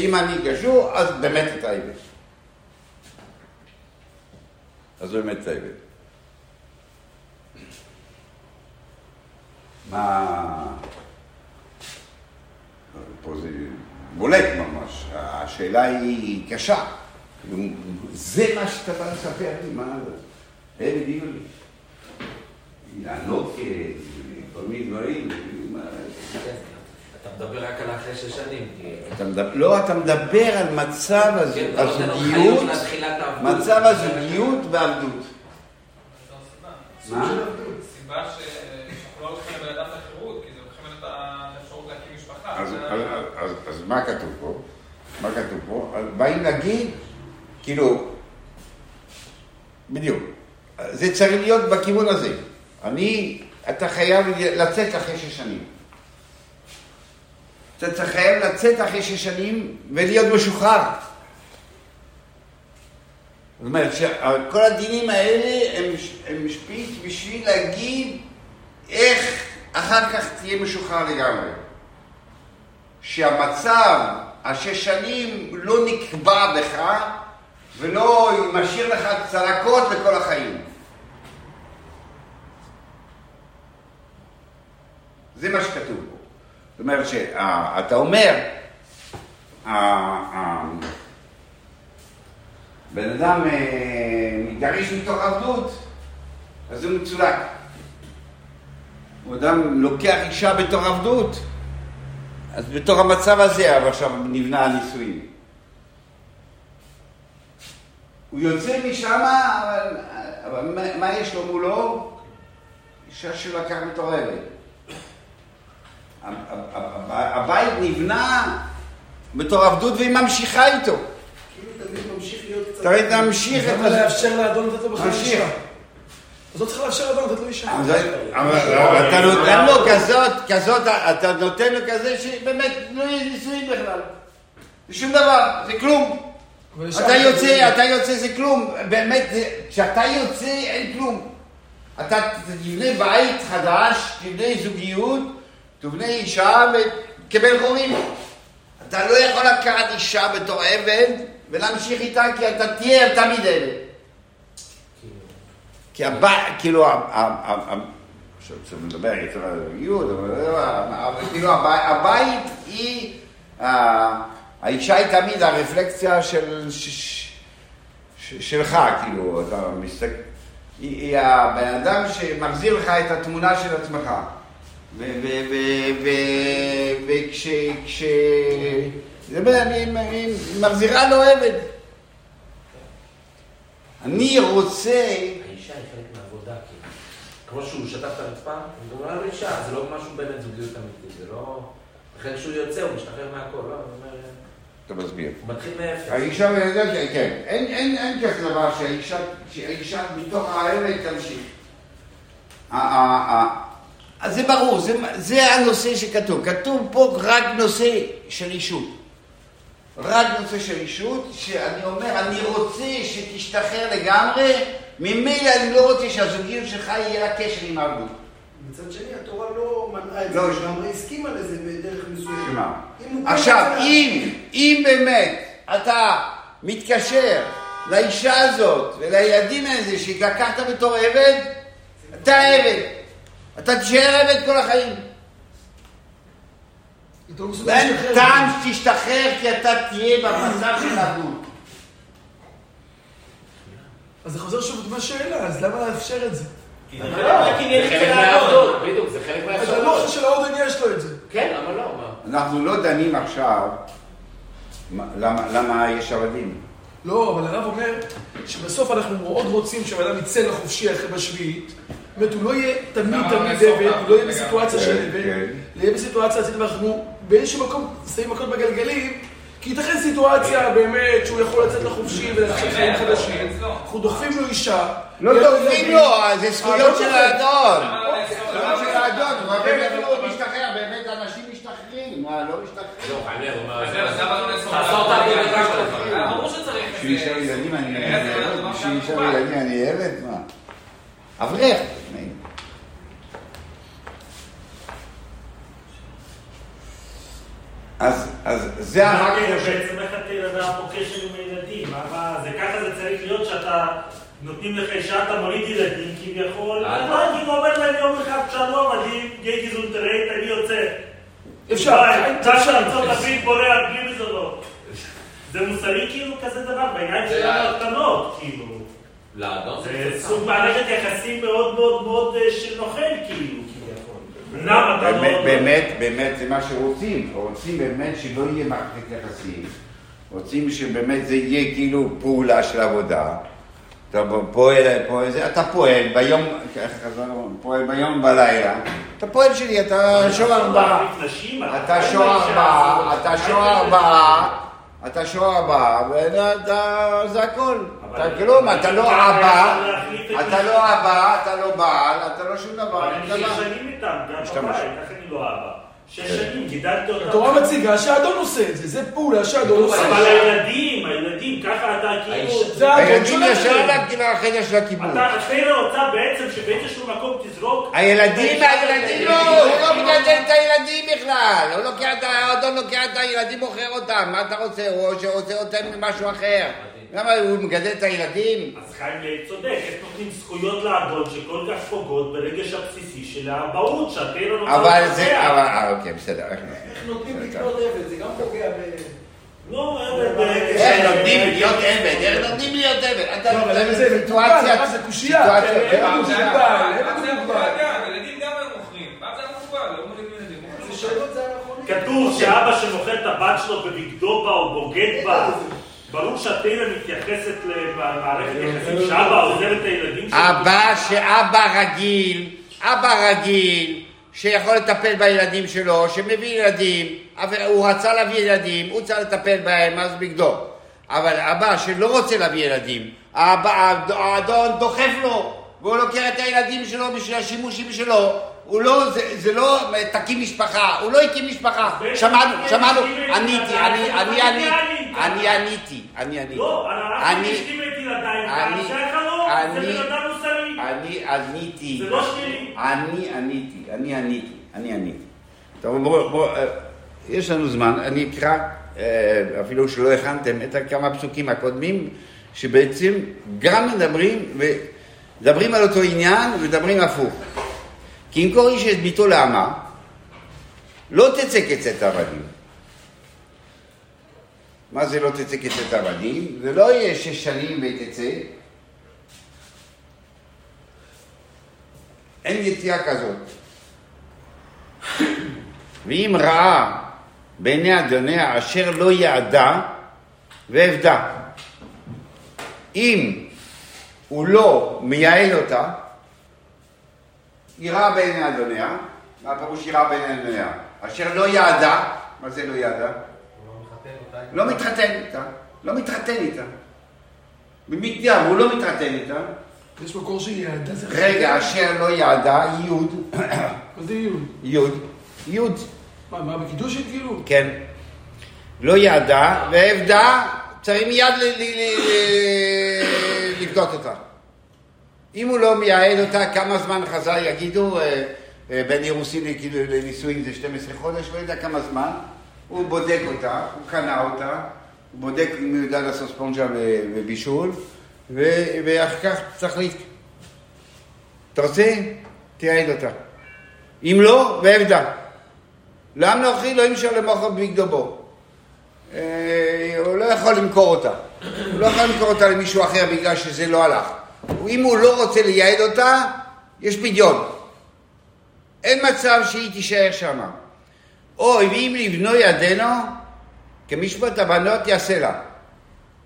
אם אני קשור, אז באמת אתה עבד. אז באמת עבד. מה... פה זה בולט ממש, השאלה היא קשה. זה מה שאתה בא לספר לי, מה זה? אלה הביאו לי. לענות כל מיני דברים. מה- אתה מדבר רק על אחרי שש שנים. לא, אתה מדבר על מצב כן, הזוגיות, לתחילת העבדות. מצב הזוגיות והעבדות. סוג מה? סיבה שאנחנו לא לוקחים לבן אדם את החירות, כי זה לוקחים את האפשרות להקים משפחה. אז, מה כתוב פה? מה כתוב פה? באים להגיד, כאילו, בדיוק, זה צריך להיות בכיוון הזה. אני, אתה חייב לצאת אחרי שש שנים. אתה צריך חייב לצאת אחרי שש שנים ולהיות משוחרר. זאת אומרת שכל הדינים האלה הם, הם שפיץ בשביל להגיד איך אחר כך תהיה משוחרר לגמרי. שהמצב, השש שנים, לא נקבע בך ולא משאיר לך צלקות לכל החיים. זה מה שכתוב פה. זאת אומרת שאתה אומר, ה- ה- בן אדם אה, מתגרש מתוך עבדות, אז הוא מצולק. הוא אדם לוקח אישה בתור עבדות, אז בתוך המצב הזה אבל עכשיו נבנה הנישואים. הוא יוצא משם, אבל, אבל מה, מה יש לו מולו? אישה שהוא לקח בתור עבד. ה- ה- ה- הבית נבנה בתור עבדות והיא ממשיכה איתו. כאילו תמיד ממשיך להיות קצת... תמיד להמשיך את למה. לאפשר לאדון לתת לו בכלל. אישה? אז לא צריך לאפשר לאדון לתת לו אישה. אבל אתה נותן לו כזאת, כזאת, אתה נותן לו כזה שבאמת לא יהיה נישואים בכלל. זה שום דבר, זה כלום. אתה יוצא, אתה יוצא זה כלום. באמת, כשאתה יוצא אין כלום. אתה תבנה בית חדש, תבנה זוגיות, תבנה אישה ותקבל חורים. אתה לא יכול לקחת אישה בתור עבד ולהמשיך איתה כי אתה תהיה תמיד עבד. כי הבית, כאילו, עכשיו צריך לדבר יותר על זוגיות, אבל כאילו הבית- היא, האישה היא תמיד הרפלקציה של, ש- ש- שלך, כאילו, אתה מסתכל, היא היא הבן אדם שמחזיר לך את התמונה של עצמך. וכש... כש... היא- מחזירה לו עבד. אני רוצה... האישה היא חלק מהעבודה, כאילו. כמו שהוא שטף את הרצפה, הוא גם לא אישה, זה לא משהו באמת זוגיות אמיתית, זה לא... אחרי שהוא יוצא, הוא משתחרר מהכל, לא, הוא אומר... אתה מסביר. הוא מתחיל מאפס. האישה, כן, אין, כזה דבר שהאישה, מתוך העבד תמשיך. אז זה ברור, זה, זה הנושא שכתוב. כתוב פה רק נושא של אישות. רק נושא של אישות, שאני אומר, אני רוצה שתשתחרר לגמרי, ממילא אני לא רוצה שהזוגיות שלך יהיה לה קשר עם העבדות. מצד שני, התורה לא מנעה את זה, לא, היא לגמרי הסכימה לזה בדרך מסוימת. שמה? אם הוא עכשיו, אם, אם באמת אתה מתקשר לאישה הזאת ולילדים האלה שלקחת בתור עבד, אתה עבד. אתה תישאר עבד כל החיים. ואין. טעם שתשתחרר כי אתה תהיה במצב של עבדות. אז זה חוזר שוב לשאלה, אז למה לאפשר את זה? כי זה חלק מהקניינים של האדון. בדיוק, זה חלק אז מהאפשרות. המוח של האודן יש לו את זה. כן, למה לא? אנחנו לא דנים עכשיו מה- למה, למה יש עבדים. לא, אבל הרב אומר שבסוף אנחנו מאוד רוצים שהבן אדם יצא לחופשי אחרי בשביעית. זאת אומרת, הוא לא יהיה תמיד תמיד עבד, הוא לא יהיה בסיטואציה של כן, עבד, כן. יהיה בסיטואציה ואנחנו באיזשהו מקום שמים מכות בגלגלים, כי ייתכן סיטואציה באמת שהוא יכול לצאת לחופשי ולהתחיל חיים חדשים. אנחנו דוחפים לו אישה. לא יהיה לו זה זכויות אה, לא של. האדון. לאסור זכויות עליו? של האדון, הוא באמת לא משתחרר, באמת אנשים משתחררים, מה, לא משתחררים. לא, חייב, הוא אומר... אז אז למה לא לאסור תעשור את עליו? העבודה שלך. אה, ברור שצריך את בשביל זה. אישה ילדים אני כנראה זה עבד, דבר בשביל אישה מקובל. ילדים אני עבד, מה? אברך. אז, אז זה מה הרק כן, של... בעצם איך אתה קשר עם מה- זה ככה זה צריך להיות שאתה נותנים לך אישה, אתה מוליד ילדים כביכול, אה, לא הייתי אומר להם יום אחד שלום, אני גיי געזונטערהייט, אני יוצא. אפשר, טס אפשר. לארצות הברית בורח בלי מזונות. זה מוסרי כאילו כזה דבר, בעיניים שלנו הקטנות, כאילו. זה סוג מערכת יחסים מאוד מאוד מאוד אה, של נוכל, כאילו, אתה באמת, לא... באמת, באמת זה מה שרוצים, רוצים באמת שלא יהיה מערכת יחסים, רוצים שבאמת זה יהיה כאילו פעולה של עבודה. אתה פועל, אתה פועל ביום? פועל ביום בלילה, אתה פועל שלי, אתה שוער ארבעה, להחליף נשים, אתה לאישה ארבעה. אתה שוער ארבעה, אתה שוער ארבעה, ואתה, זה הכל. אתה כלום, אתה לא אבא, אתה לא אבא, אתה לא בעל, אתה לא שום דבר. אני לא- שש שנים איתם, גם. בבית, איך אני לא אבא? שש שנים, גידלתי אותם. התורה מציגה שהאדון עושה את זה, זה פעולה שהאדון עושה. אבל הילדים, הילדים, ככה אתה כאילו... הילדים ישר להם. להקים לחדר של הקיבוץ. אתה, טיילר רוצה בעצם שבאיזשהו מקום תזרוק... הילדים, הילדים לא, הוא לא מגדל את הילדים בכלל, הוא לוקח את האדון לוקח את הילדים, מוכר אותם, מה אתה רוצה? הוא רוצה אותם ממשהו אחר. למה הוא מגדל את הילדים? אז חיים לייב צודק, איך נותנים זכויות לאדון שכל כך פוגעות ברגש הבסיסי של האבהות, שהטיילר רוצה... אבל לפתח. זה, אבל, אה, אוקיי, בסדר. איך נותנים לקנות עבד, זה גם פוגע ב... לא, עבד, איך נותנים להיות עבד? איך נותנים להיות עבד? אתה לא, אבל נותן זה סיטואציה, זה קושייה. סיטואציה, כן, כן. אין זה ילדים גם היו מוכרים. פעם זה מוגבל, היו מוכרים ילדים. זה זה. כתוב שאבא שמוכר את הבת שלו בבגדו בה או בוגד בה, ברור שהטיילר מתייחסת למערכת יחסים שאבא עוזר את הילדים שלו. אבא שאבא רגיל, אבא רגיל, שיכול לטפל בילדים שלו, שמביא ילדים, אבל הוא רצה להביא ילדים, הוא צריך לטפל בהם, אז בגדו. אבל אבא שלא רוצה להביא ילדים, האדון דוחף לו, והוא לוקח את הילדים שלו בשביל השימושים שלו. הוא לא, זה, זה לא תקים משפחה, הוא לא הקים משפחה. שמענו, שמענו, עניתי, אני, כן, אני, עניתי, אני עניתי. לא, אני- את ילדיים, אני- זה אני- עניתי. זה לא שלילי. אני עניתי, אני עניתי, אני עניתי. טוב, בואו, בואו, אה, יש לנו זמן, אני אקרא, אה, אפילו שלא הכנתם, את כמה פסוקים הקודמים, שבעצם גם מדברים, מדברים על אותו עניין ומדברים הפוך. כי ימכור איש את ביתו לאמה, לא תצא כצאת עבדים. מה זה לא תצא כצאת עבדים? זה לא יהיה שש שנים ותצא, אין יציאה כזאת. ואם ראה בעיני אדוניה אשר לא יעדה ואבדה. אם הוא לא מייעל אותה, יראה בעיני אדוניה, מה פירוש יראה בעיני אדוניה? אשר לא יעדה, מה זה לא יעדה? לא מתחתן איתה, לא מתחתן איתה. במקדם, הוא לא מתחתן איתה. יש מקור של יעדה. זה רגע, אשר לא יעדה, יוד, [coughs] מה זה יוד? יוד, יוד, מה, מה בקידושין כאילו? כן. לא יעדה, ועבדה, צריך מיד לבדוק אותה. אם הוא לא מייעד אותה, כמה זמן חז"ל יגידו, אה, אה, בין אירוסין לכאילו לנישואין זה 12 חודש, לא יודע כמה זמן, הוא בודק אותה, הוא קנה אותה, הוא בודק אם הוא יודע לעשות ספונג'ה ובישול, ואחר כך תחליט. אתה רוצה? תייעד אותה. אם לא, ועבדה. לעם נוכרי לא ימשל למוכר בבגדו בו. אה, הוא לא יכול למכור אותה. הוא לא יכול למכור אותה למישהו אחר בגלל שזה לא הלך. אם הוא לא רוצה לייעד אותה, יש פדיון. אין מצב שהיא תישאר שם. אוי, ואם לבנו ידינו, כמשפט הבנות יעשה לה.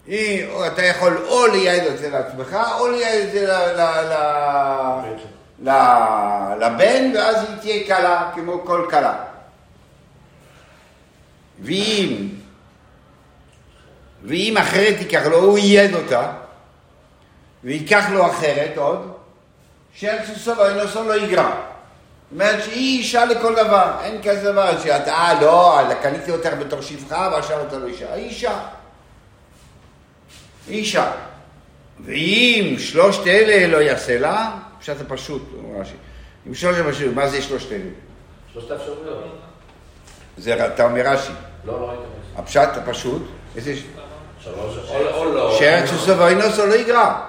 היא, או אתה יכול או לייעד את זה לעצמך, או לייעד את זה ל- ל- ל- לבן, ואז היא תהיה קלה, כמו כל קלה. ואם, ואם אחרת ייקח לו, הוא ייעד אותה, וייקח לו אחרת עוד, שארץ סוסו ואינוסו לא יגרע. זאת אומרת שהיא אישה לכל דבר, אין כזה דבר שאתה, אה, לא, קניתי אותך בתור שפחה ועכשיו אתה לא אישה. היא אישה. היא אישה. ואם שלושת אלה לא יעשה לה, פשט הפשוט, אומר רש"י. אם שלושת הפשוט, מה זה שלושת אלה? שלושת האפשרויות. זה אתה אומר רש"י. לא, לא ראיתם. הפשט הפשוט, איזה... או לא. שארץ סוסו ואינוסו לא יגרע.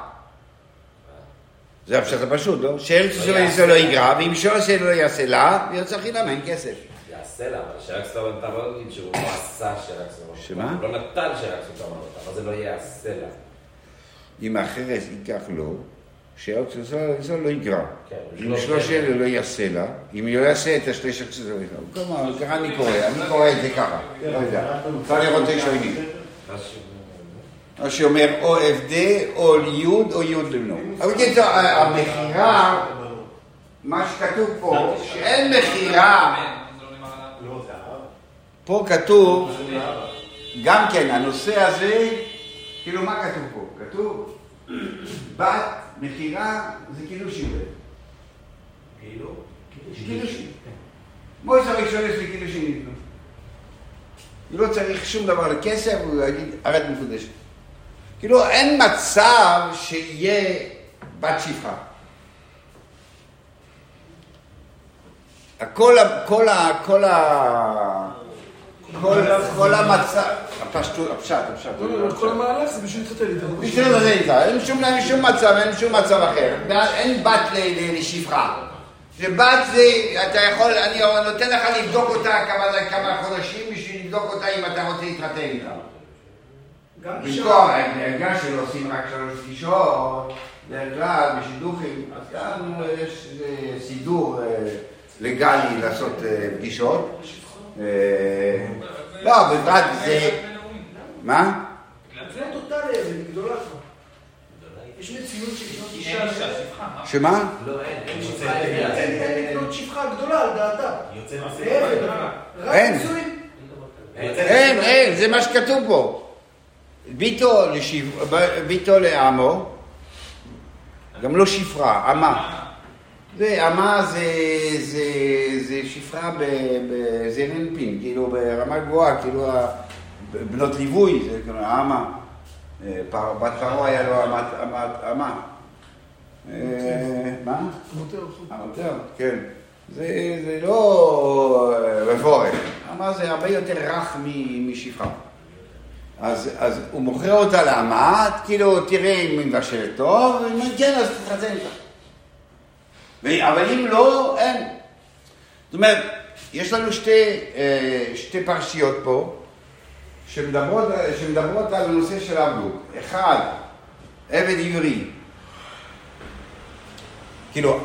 זה הפשט הפשוט, לא? שארץ סוסו ואינוסו לא יגרע, ואם שלושת אלה לא יעשה לה, ויוצא חינם, אין כסף. הסלע, אבל שרק סדום אתה לא תגיד שהוא לא עשה שרק סדום. שמה? הוא לא נתן סדום אותה, אבל זה לא יהיה הסלע. אם החרס ייקח לו, שעוד זה לא יגרע. כן, אם שלוש אלה. לא יעשה לה, אם לא יעשה את השליש הכסף, כלומר, ככה אני קורא, אני קורא את זה ככה, לא יודע. אפשר לראות את שונים. מה שאומר או עבדי, או ליוד, או יוד לבנו. אבל בקיצור, המכירה, מה שכתוב פה, שאין מכירה. פה כתוב, גם כן, הנושא הזה, כאילו מה כתוב פה? כתוב, בת מכירה זה קידושין. כאילו? קידושין. מויס הראשון יש לי קידושין איתו. הוא לא צריך שום דבר לכסף, הוא יגיד, ארד מקודשת. כאילו, אין מצב שיהיה בת שפחה. כל ה... כל ה... כל, כל המצב, הפשטות, הפשט, הפשט. לא, לא, כל המהלך זה בשביל להתחתן איתה. בשביל זה איתה, אין שום, מצב, אין שום מצב אחר. אין בת לשפחה. שבת זה, אתה יכול, אני נותן לך לבדוק אותה כמה חודשים בשביל לבדוק אותה אם אתה רוצה להתחתן איתה. במקום, בגלל שלא עושים רק שלוש פגישות, בדרך כלל בשידוכים, אז כאן יש איזה סידור אה, לגלי לעשות אה, פגישות. אה, לא, בפרט זה... מה? זה טוטאלי, זה גדולה. יש מציאות של לקנות אישה? שמה? לא, אין, לקנות שפחה גדולה על דעתה. אין, אין, זה מה שכתוב פה. ביתו, לשיב... ביתו לעמו, גם לא שפרה, אמה. זה, אמה זה, זה, זה שפרה בזרנפין, כאילו ברמה גבוהה, כאילו בנות ליווי, זה כאילו אמה. אה, בת פרעה היה לו אמת, אמה. אה, מה? המותר, המותר, כן. זה, לא רפורט, אמה זה הרבה יותר רך משפחה. אז, אז הוא מוכר אותה לאמה, כאילו, תראה אם היא מבשלת טוב, ואם כן, אז תתחתן איתה. אבל אם לא, אין. זאת אומרת, יש לנו שתי, אה, שתי פרשיות פה, שמדברות, שמדברות על הנושא של עבדות. אחד, עבד עברי. כאילו,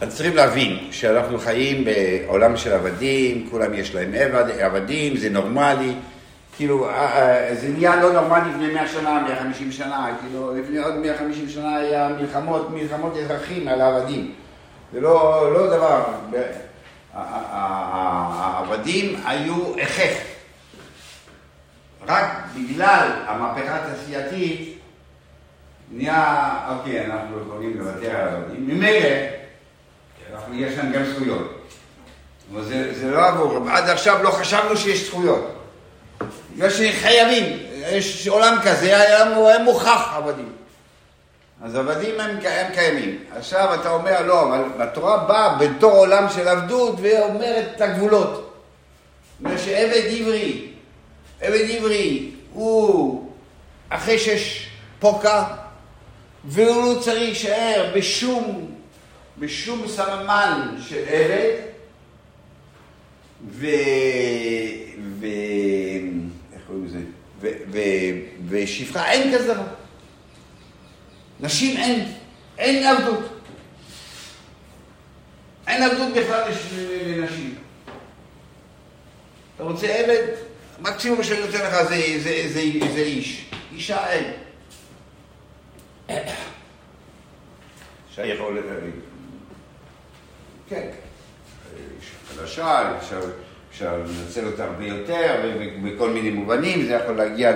אז צריכים להבין שאנחנו חיים בעולם של עבדים, כולם יש להם עבד, עבדים, זה נורמלי. כאילו, אה, אה, זה נהיה לא נורמלי לפני 100 שנה, 150 שנה, כאילו, לפני עוד 150 שנה היה מלחמות, מלחמות אזרחים על העבדים. זה לא, לא דבר, העבדים היו הכרח. רק בגלל המהפכה התעשייתית נהיה, אוקיי, אנחנו יכולים לוותר על העבדים. ממילא, יש להם גם זכויות. זה, זה לא עבור, עד עכשיו לא חשבנו שיש זכויות. בגלל שחייבים, יש עולם כזה, היה מוכח עבדים. אז עבדים הם, הם קיימים. עכשיו אתה אומר, לא, אבל התורה באה בתור עולם של עבדות ואומרת את הגבולות. אומר שעבד עברי, עבד עברי הוא אחרי שיש פוקע, והוא לא צריך להישאר בשום, בשום סממן של עבד, ו... ו... ושפחה, אין כזה דבר. נשים אין, אין עבדות. אין עבדות בכלל לנשים. אתה רוצה עבד? מקסימום שאני נותן לך זה, זה, זה, זה איש. אישה אין. אישה יכול... כן. אישה חדשה, אפשר, אפשר לנצל אותה הרבה יותר, ובכל מיני מובנים, זה יכול להגיע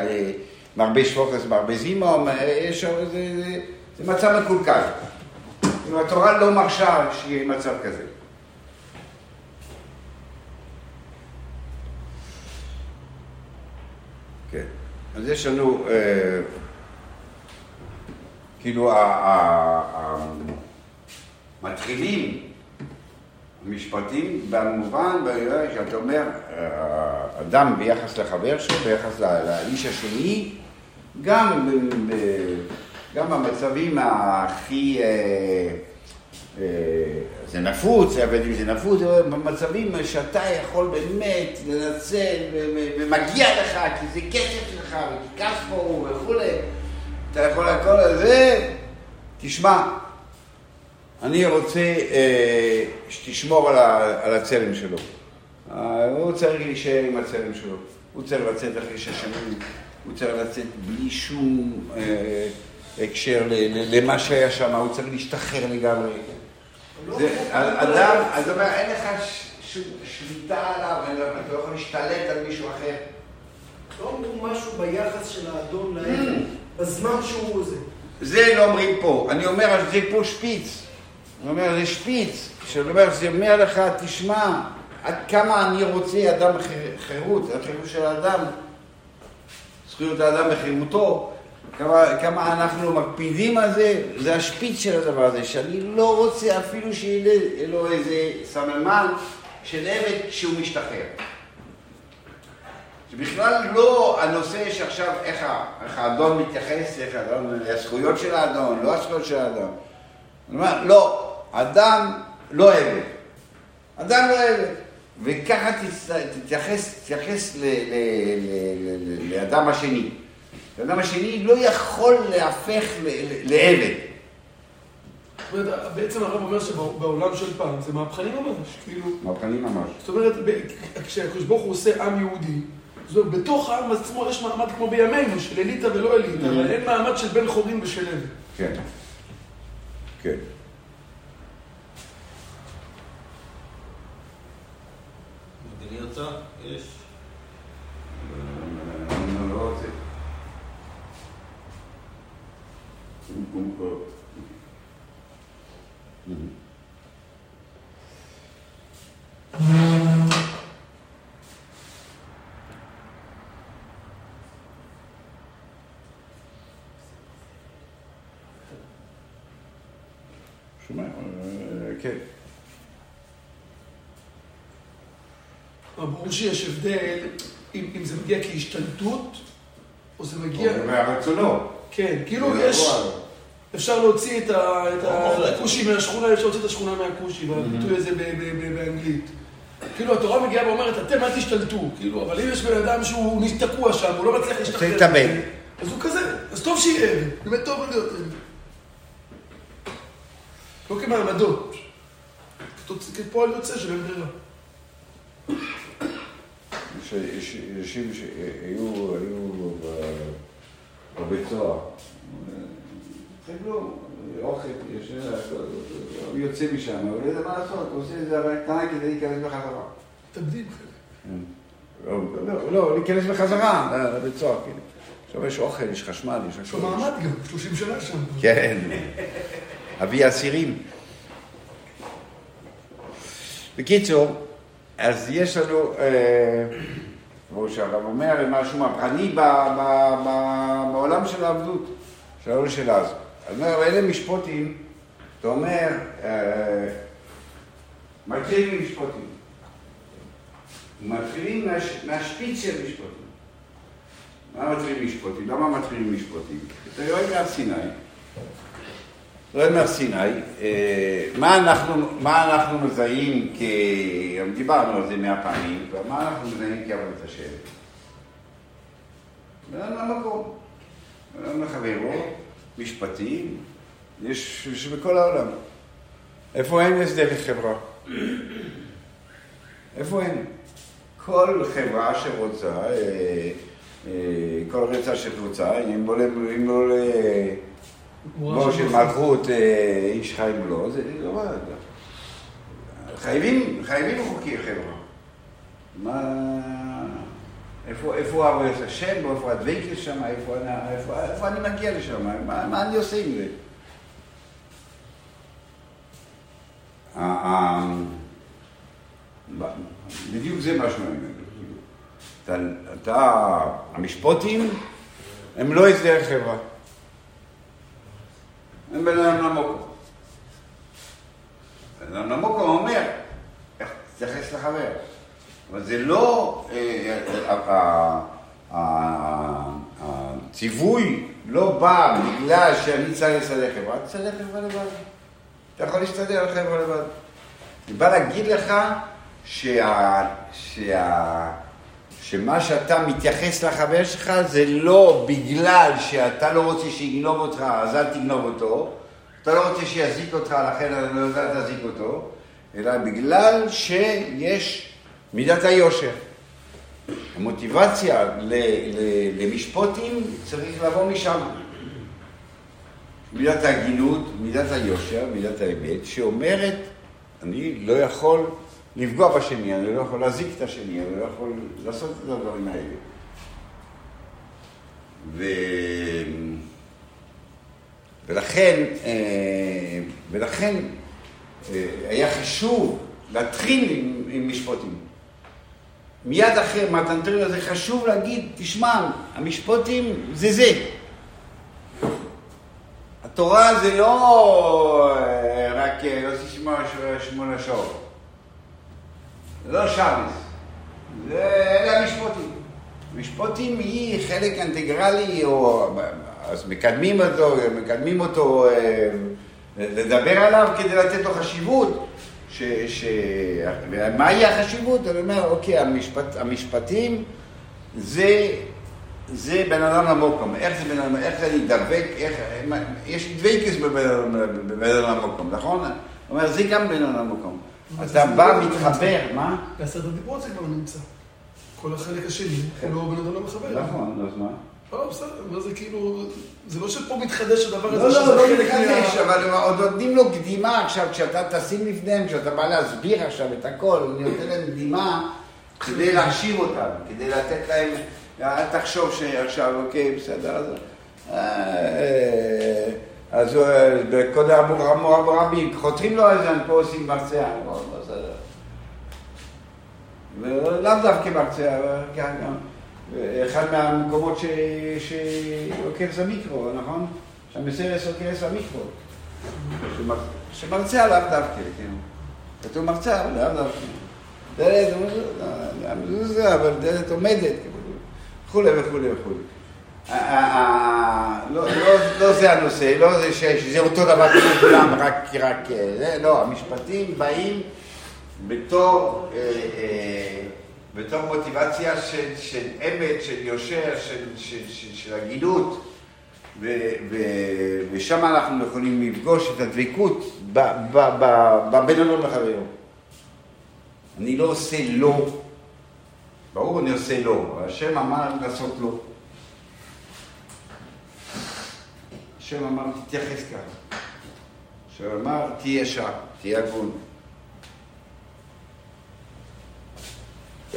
למרבה שפוקס, מרבה זימום, יש זה, זה, זה מצב מקולקל. התורה לא מרשה שיהיה מצב כזה. כן. אז יש לנו, אה, כאילו, ה- המשפטים במובן שאתה אומר, אה, אדם ביחס לחבר שלו, ביחס לאיש השני, גם, גם במצבים הכי, אה, אה, זה נפוץ, אבל אם זה נפוץ, במצבים שאתה יכול באמת לנצל ומגיע לך, כי זה כסף שלך, וכי כספו וכולי, אתה יכול הכל הזה, תשמע, אני רוצה אה, שתשמור על, ה- על הצלם שלו. אה, הוא צריך להישאר עם הצלם שלו, הוא צריך לצאת אחרי שש שנים, הוא צריך לצאת בלי שום אה, הקשר ל- ל- למה שהיה שם, הוא צריך להשתחרר לגמרי. לא זה, אדם, אז הוא אומר, אין לך שליטה עליו, אתה לא יכול להשתלט על מישהו אחר. לא אמרו משהו ביחס של האדון לעבד, בזמן שהוא זה. זה לא אומרים פה, אני אומר, זה פה שפיץ. אני אומר, זה שפיץ, שאני אומר, זה אומר לך, תשמע, עד כמה אני רוצה אדם חירות, החירות של האדם, זכויות האדם וחירותו, כמה, כמה אנחנו מקפידים על זה, זה השפיץ של הדבר הזה, שאני לא רוצה אפילו שיהיה לו איזה סממן של עבד כשהוא משתחרר. זה בכלל לא הנושא שעכשיו, איך, איך האדון מתייחס, איך האדון, הזכויות של האדון, לא הזכויות של האדון. לא, אדם לא עבד. אדם לא עבד. וככה תתייחס, תתייחס ל, ל, ל, ל, לאדם השני. האדם השני לא יכול להפך לעבד. בעצם הרב אומר שבעולם של פעם זה מהפכני ממש, כאילו, מהפכני ממש. זאת אומרת, כשהקדוש ברוך הוא עושה עם יהודי, זאת אומרת, בתוך העם עצמו יש מעמד כמו בימינו, של אליטה ולא אליטה, אבל אין מעמד של בן חורין ושל עבד. כן. כן. בני יוצא, יש. אני לא רוצה. שומע? אה, כן. אבל ברור שיש הבדל אם, אם זה מגיע כהשתלטות, או זה מגיע... מהרצונו. כן, כאילו יש... אפשר להוציא את ה- את לא מוחלט. הכושי מהשכונה, אפשר להוציא את השכונה מהכושי, והביטוי הזה ב- ב- ב- באנגלית. כאילו התורה מגיעה ואומרת, אתם אל תשתלטו, כאילו, אבל אם יש בן אדם שהוא תקוע שם, הוא לא מצליח להשתחרר. להתאבד. אז הוא כזה, אז טוב שיהיה באמת טוב להיות. לא כמעמדות, כפועל יוצא של אין ברירה. יש יש אנשים שהיו בבית סוהר. תסתכלו, אוכל, יש, הוא יוצא משם, אבל לא יודע מה לעשות, הוא עושה איזה הרי קטנה כדי להיכנס בחזרה. מתאבדים. לא, לא, לא, להיכנס בחזרה לבית סוהר, כאילו. עכשיו יש אוכל, יש חשמל, יש יש לו מעמד גם, 30 שנה שם. כן, אבי האסירים. בקיצור, אז יש לנו, אה, כמו שהרב אומר, משהו מהפכני בעולם של העבדות, של העולם של אז. אז אומר, אלה משפוטים, אתה אומר, אה, מתחילים משפוטים. מתחילים מהש- מהשפיץ של משפוטים. מה מתחילים משפוטים? למה מתחילים משפוטים? אתה יורד מהר סיני, יורד מהר סיני, אה, מה אנחנו, מה אנחנו מזהים כ... דיברנו על זה מאה פעמים, מה אנחנו מזהים כעבודת השם? בן אדם למקום, בן אדם לחברו, משפטים, יש, יש בכל העולם. איפה אין הסדר חברה? איפה אין? כל חברה שרוצה, אה, אה, כל רצה שרוצה, אם לא, לא של מלכות אה, איש חיים לא, זה לא מה... חייבים, חייבים חוקי חברה. מה... איפה, איפה עבודת השם, איפה הדבקת שם, איפה, איפה, איפה אני מגיע לשם, מה, מה אני עושה עם זה? ה- ה- בדיוק זה מה שאומרים. אתה, אתה, המשפוטים הם לא הסדר חברה. הם בן אדם נמוק. בן אדם נמוק הוא אומר, איך תתייחס לחבר. אבל זה לא, אה, אה, אה, הציווי לא בא בגלל שאני צריך לסדר חברה, תסדר חברה לבד. אתה יכול להסתדר לחבר'ה לבד. אני בא להגיד לך שה, שה, שמה שאתה מתייחס לחבר שלך זה לא בגלל שאתה לא רוצה שיגנוב אותך, אז אל תגנוב אותו. אתה לא רוצה שיזיק אותך, לכן אתה לא יודע להזיק אותו, אלא בגלל שיש מידת היושר. המוטיבציה למשפוטים צריך לבוא משם. מידת ההגינות, מידת היושר, מידת האמת, שאומרת, אני לא יכול לפגוע בשני, אני לא יכול להזיק את השני, אני לא יכול לעשות את הדברים האלה. ו... ולכן, אה, ולכן אה, היה חשוב להתחיל עם, עם משפוטים. מיד אחרי מתנתריה זה חשוב להגיד, תשמע, המשפוטים זה זה. התורה זה לא אה, רק יוסי שמונה שעות. זה לא שבס. זה אלה המשפוטים. המשפוטים היא חלק אינטגרלי, או אז מקדמים אותו, מקדמים אותו לדבר עליו כדי לתת לו חשיבות. ש, ש... מהי החשיבות? אני אומר, אוקיי, המשפט, המשפטים זה, זה בן אדם למוקום. איך זה בן אדם, איך אני דבק, איך, יש דבקס בבן אדם למוקום, נכון? זאת אומרת, זה גם בן אדם למוקום. אתה בא, מתחבר, מה? בעשרת הדיברות זה כבר נמצא. כל החלק השני, לא בן אדם לא מחבר. נכון, אז מה? לא, בסדר, זה כאילו, זה לא שפה מתחדש הדבר הזה, לא, לא, לא מתחדש. אבל עוד נותנים לו קדימה עכשיו, כשאתה תשים לפניהם, כשאתה בא להסביר עכשיו את הכל, אני נותן להם קדימה כדי להכשיר אותם, כדי לתת להם, אל תחשוב שעכשיו, אוקיי, בסדר, אז... אה, אז בקודם אמרו רבו רבי, חותרים לו איזה, פה עושים מרצע. ולאו דווקא מרצע, גם... אחד מהמקומות שעוקר זה מיקרו, נכון? שהמסרס עוקר זה מיקרו. שמרצה לאו דווקא, כן. כתוב מרצה, אבל לאו דווקא. דלת, מזוזה, אבל דלת עומדת, וכולי וכולי וכולי. לא זה הנושא, לא זה שזה אותו דבר כמו כולם, רק, רק, לא, המשפטים באים בתור בתור מוטיבציה של, אמת, של יושר, של, של, הגינות, ושם אנחנו יכולים לפגוש את הדבקות בבין אלון לחברו. אני לא עושה לא, ברור אני עושה לא, השם אמר לעשות לא. השם אמר תתייחס ככה. השם אמר תהיה ישר, תהיה הגון. Uh,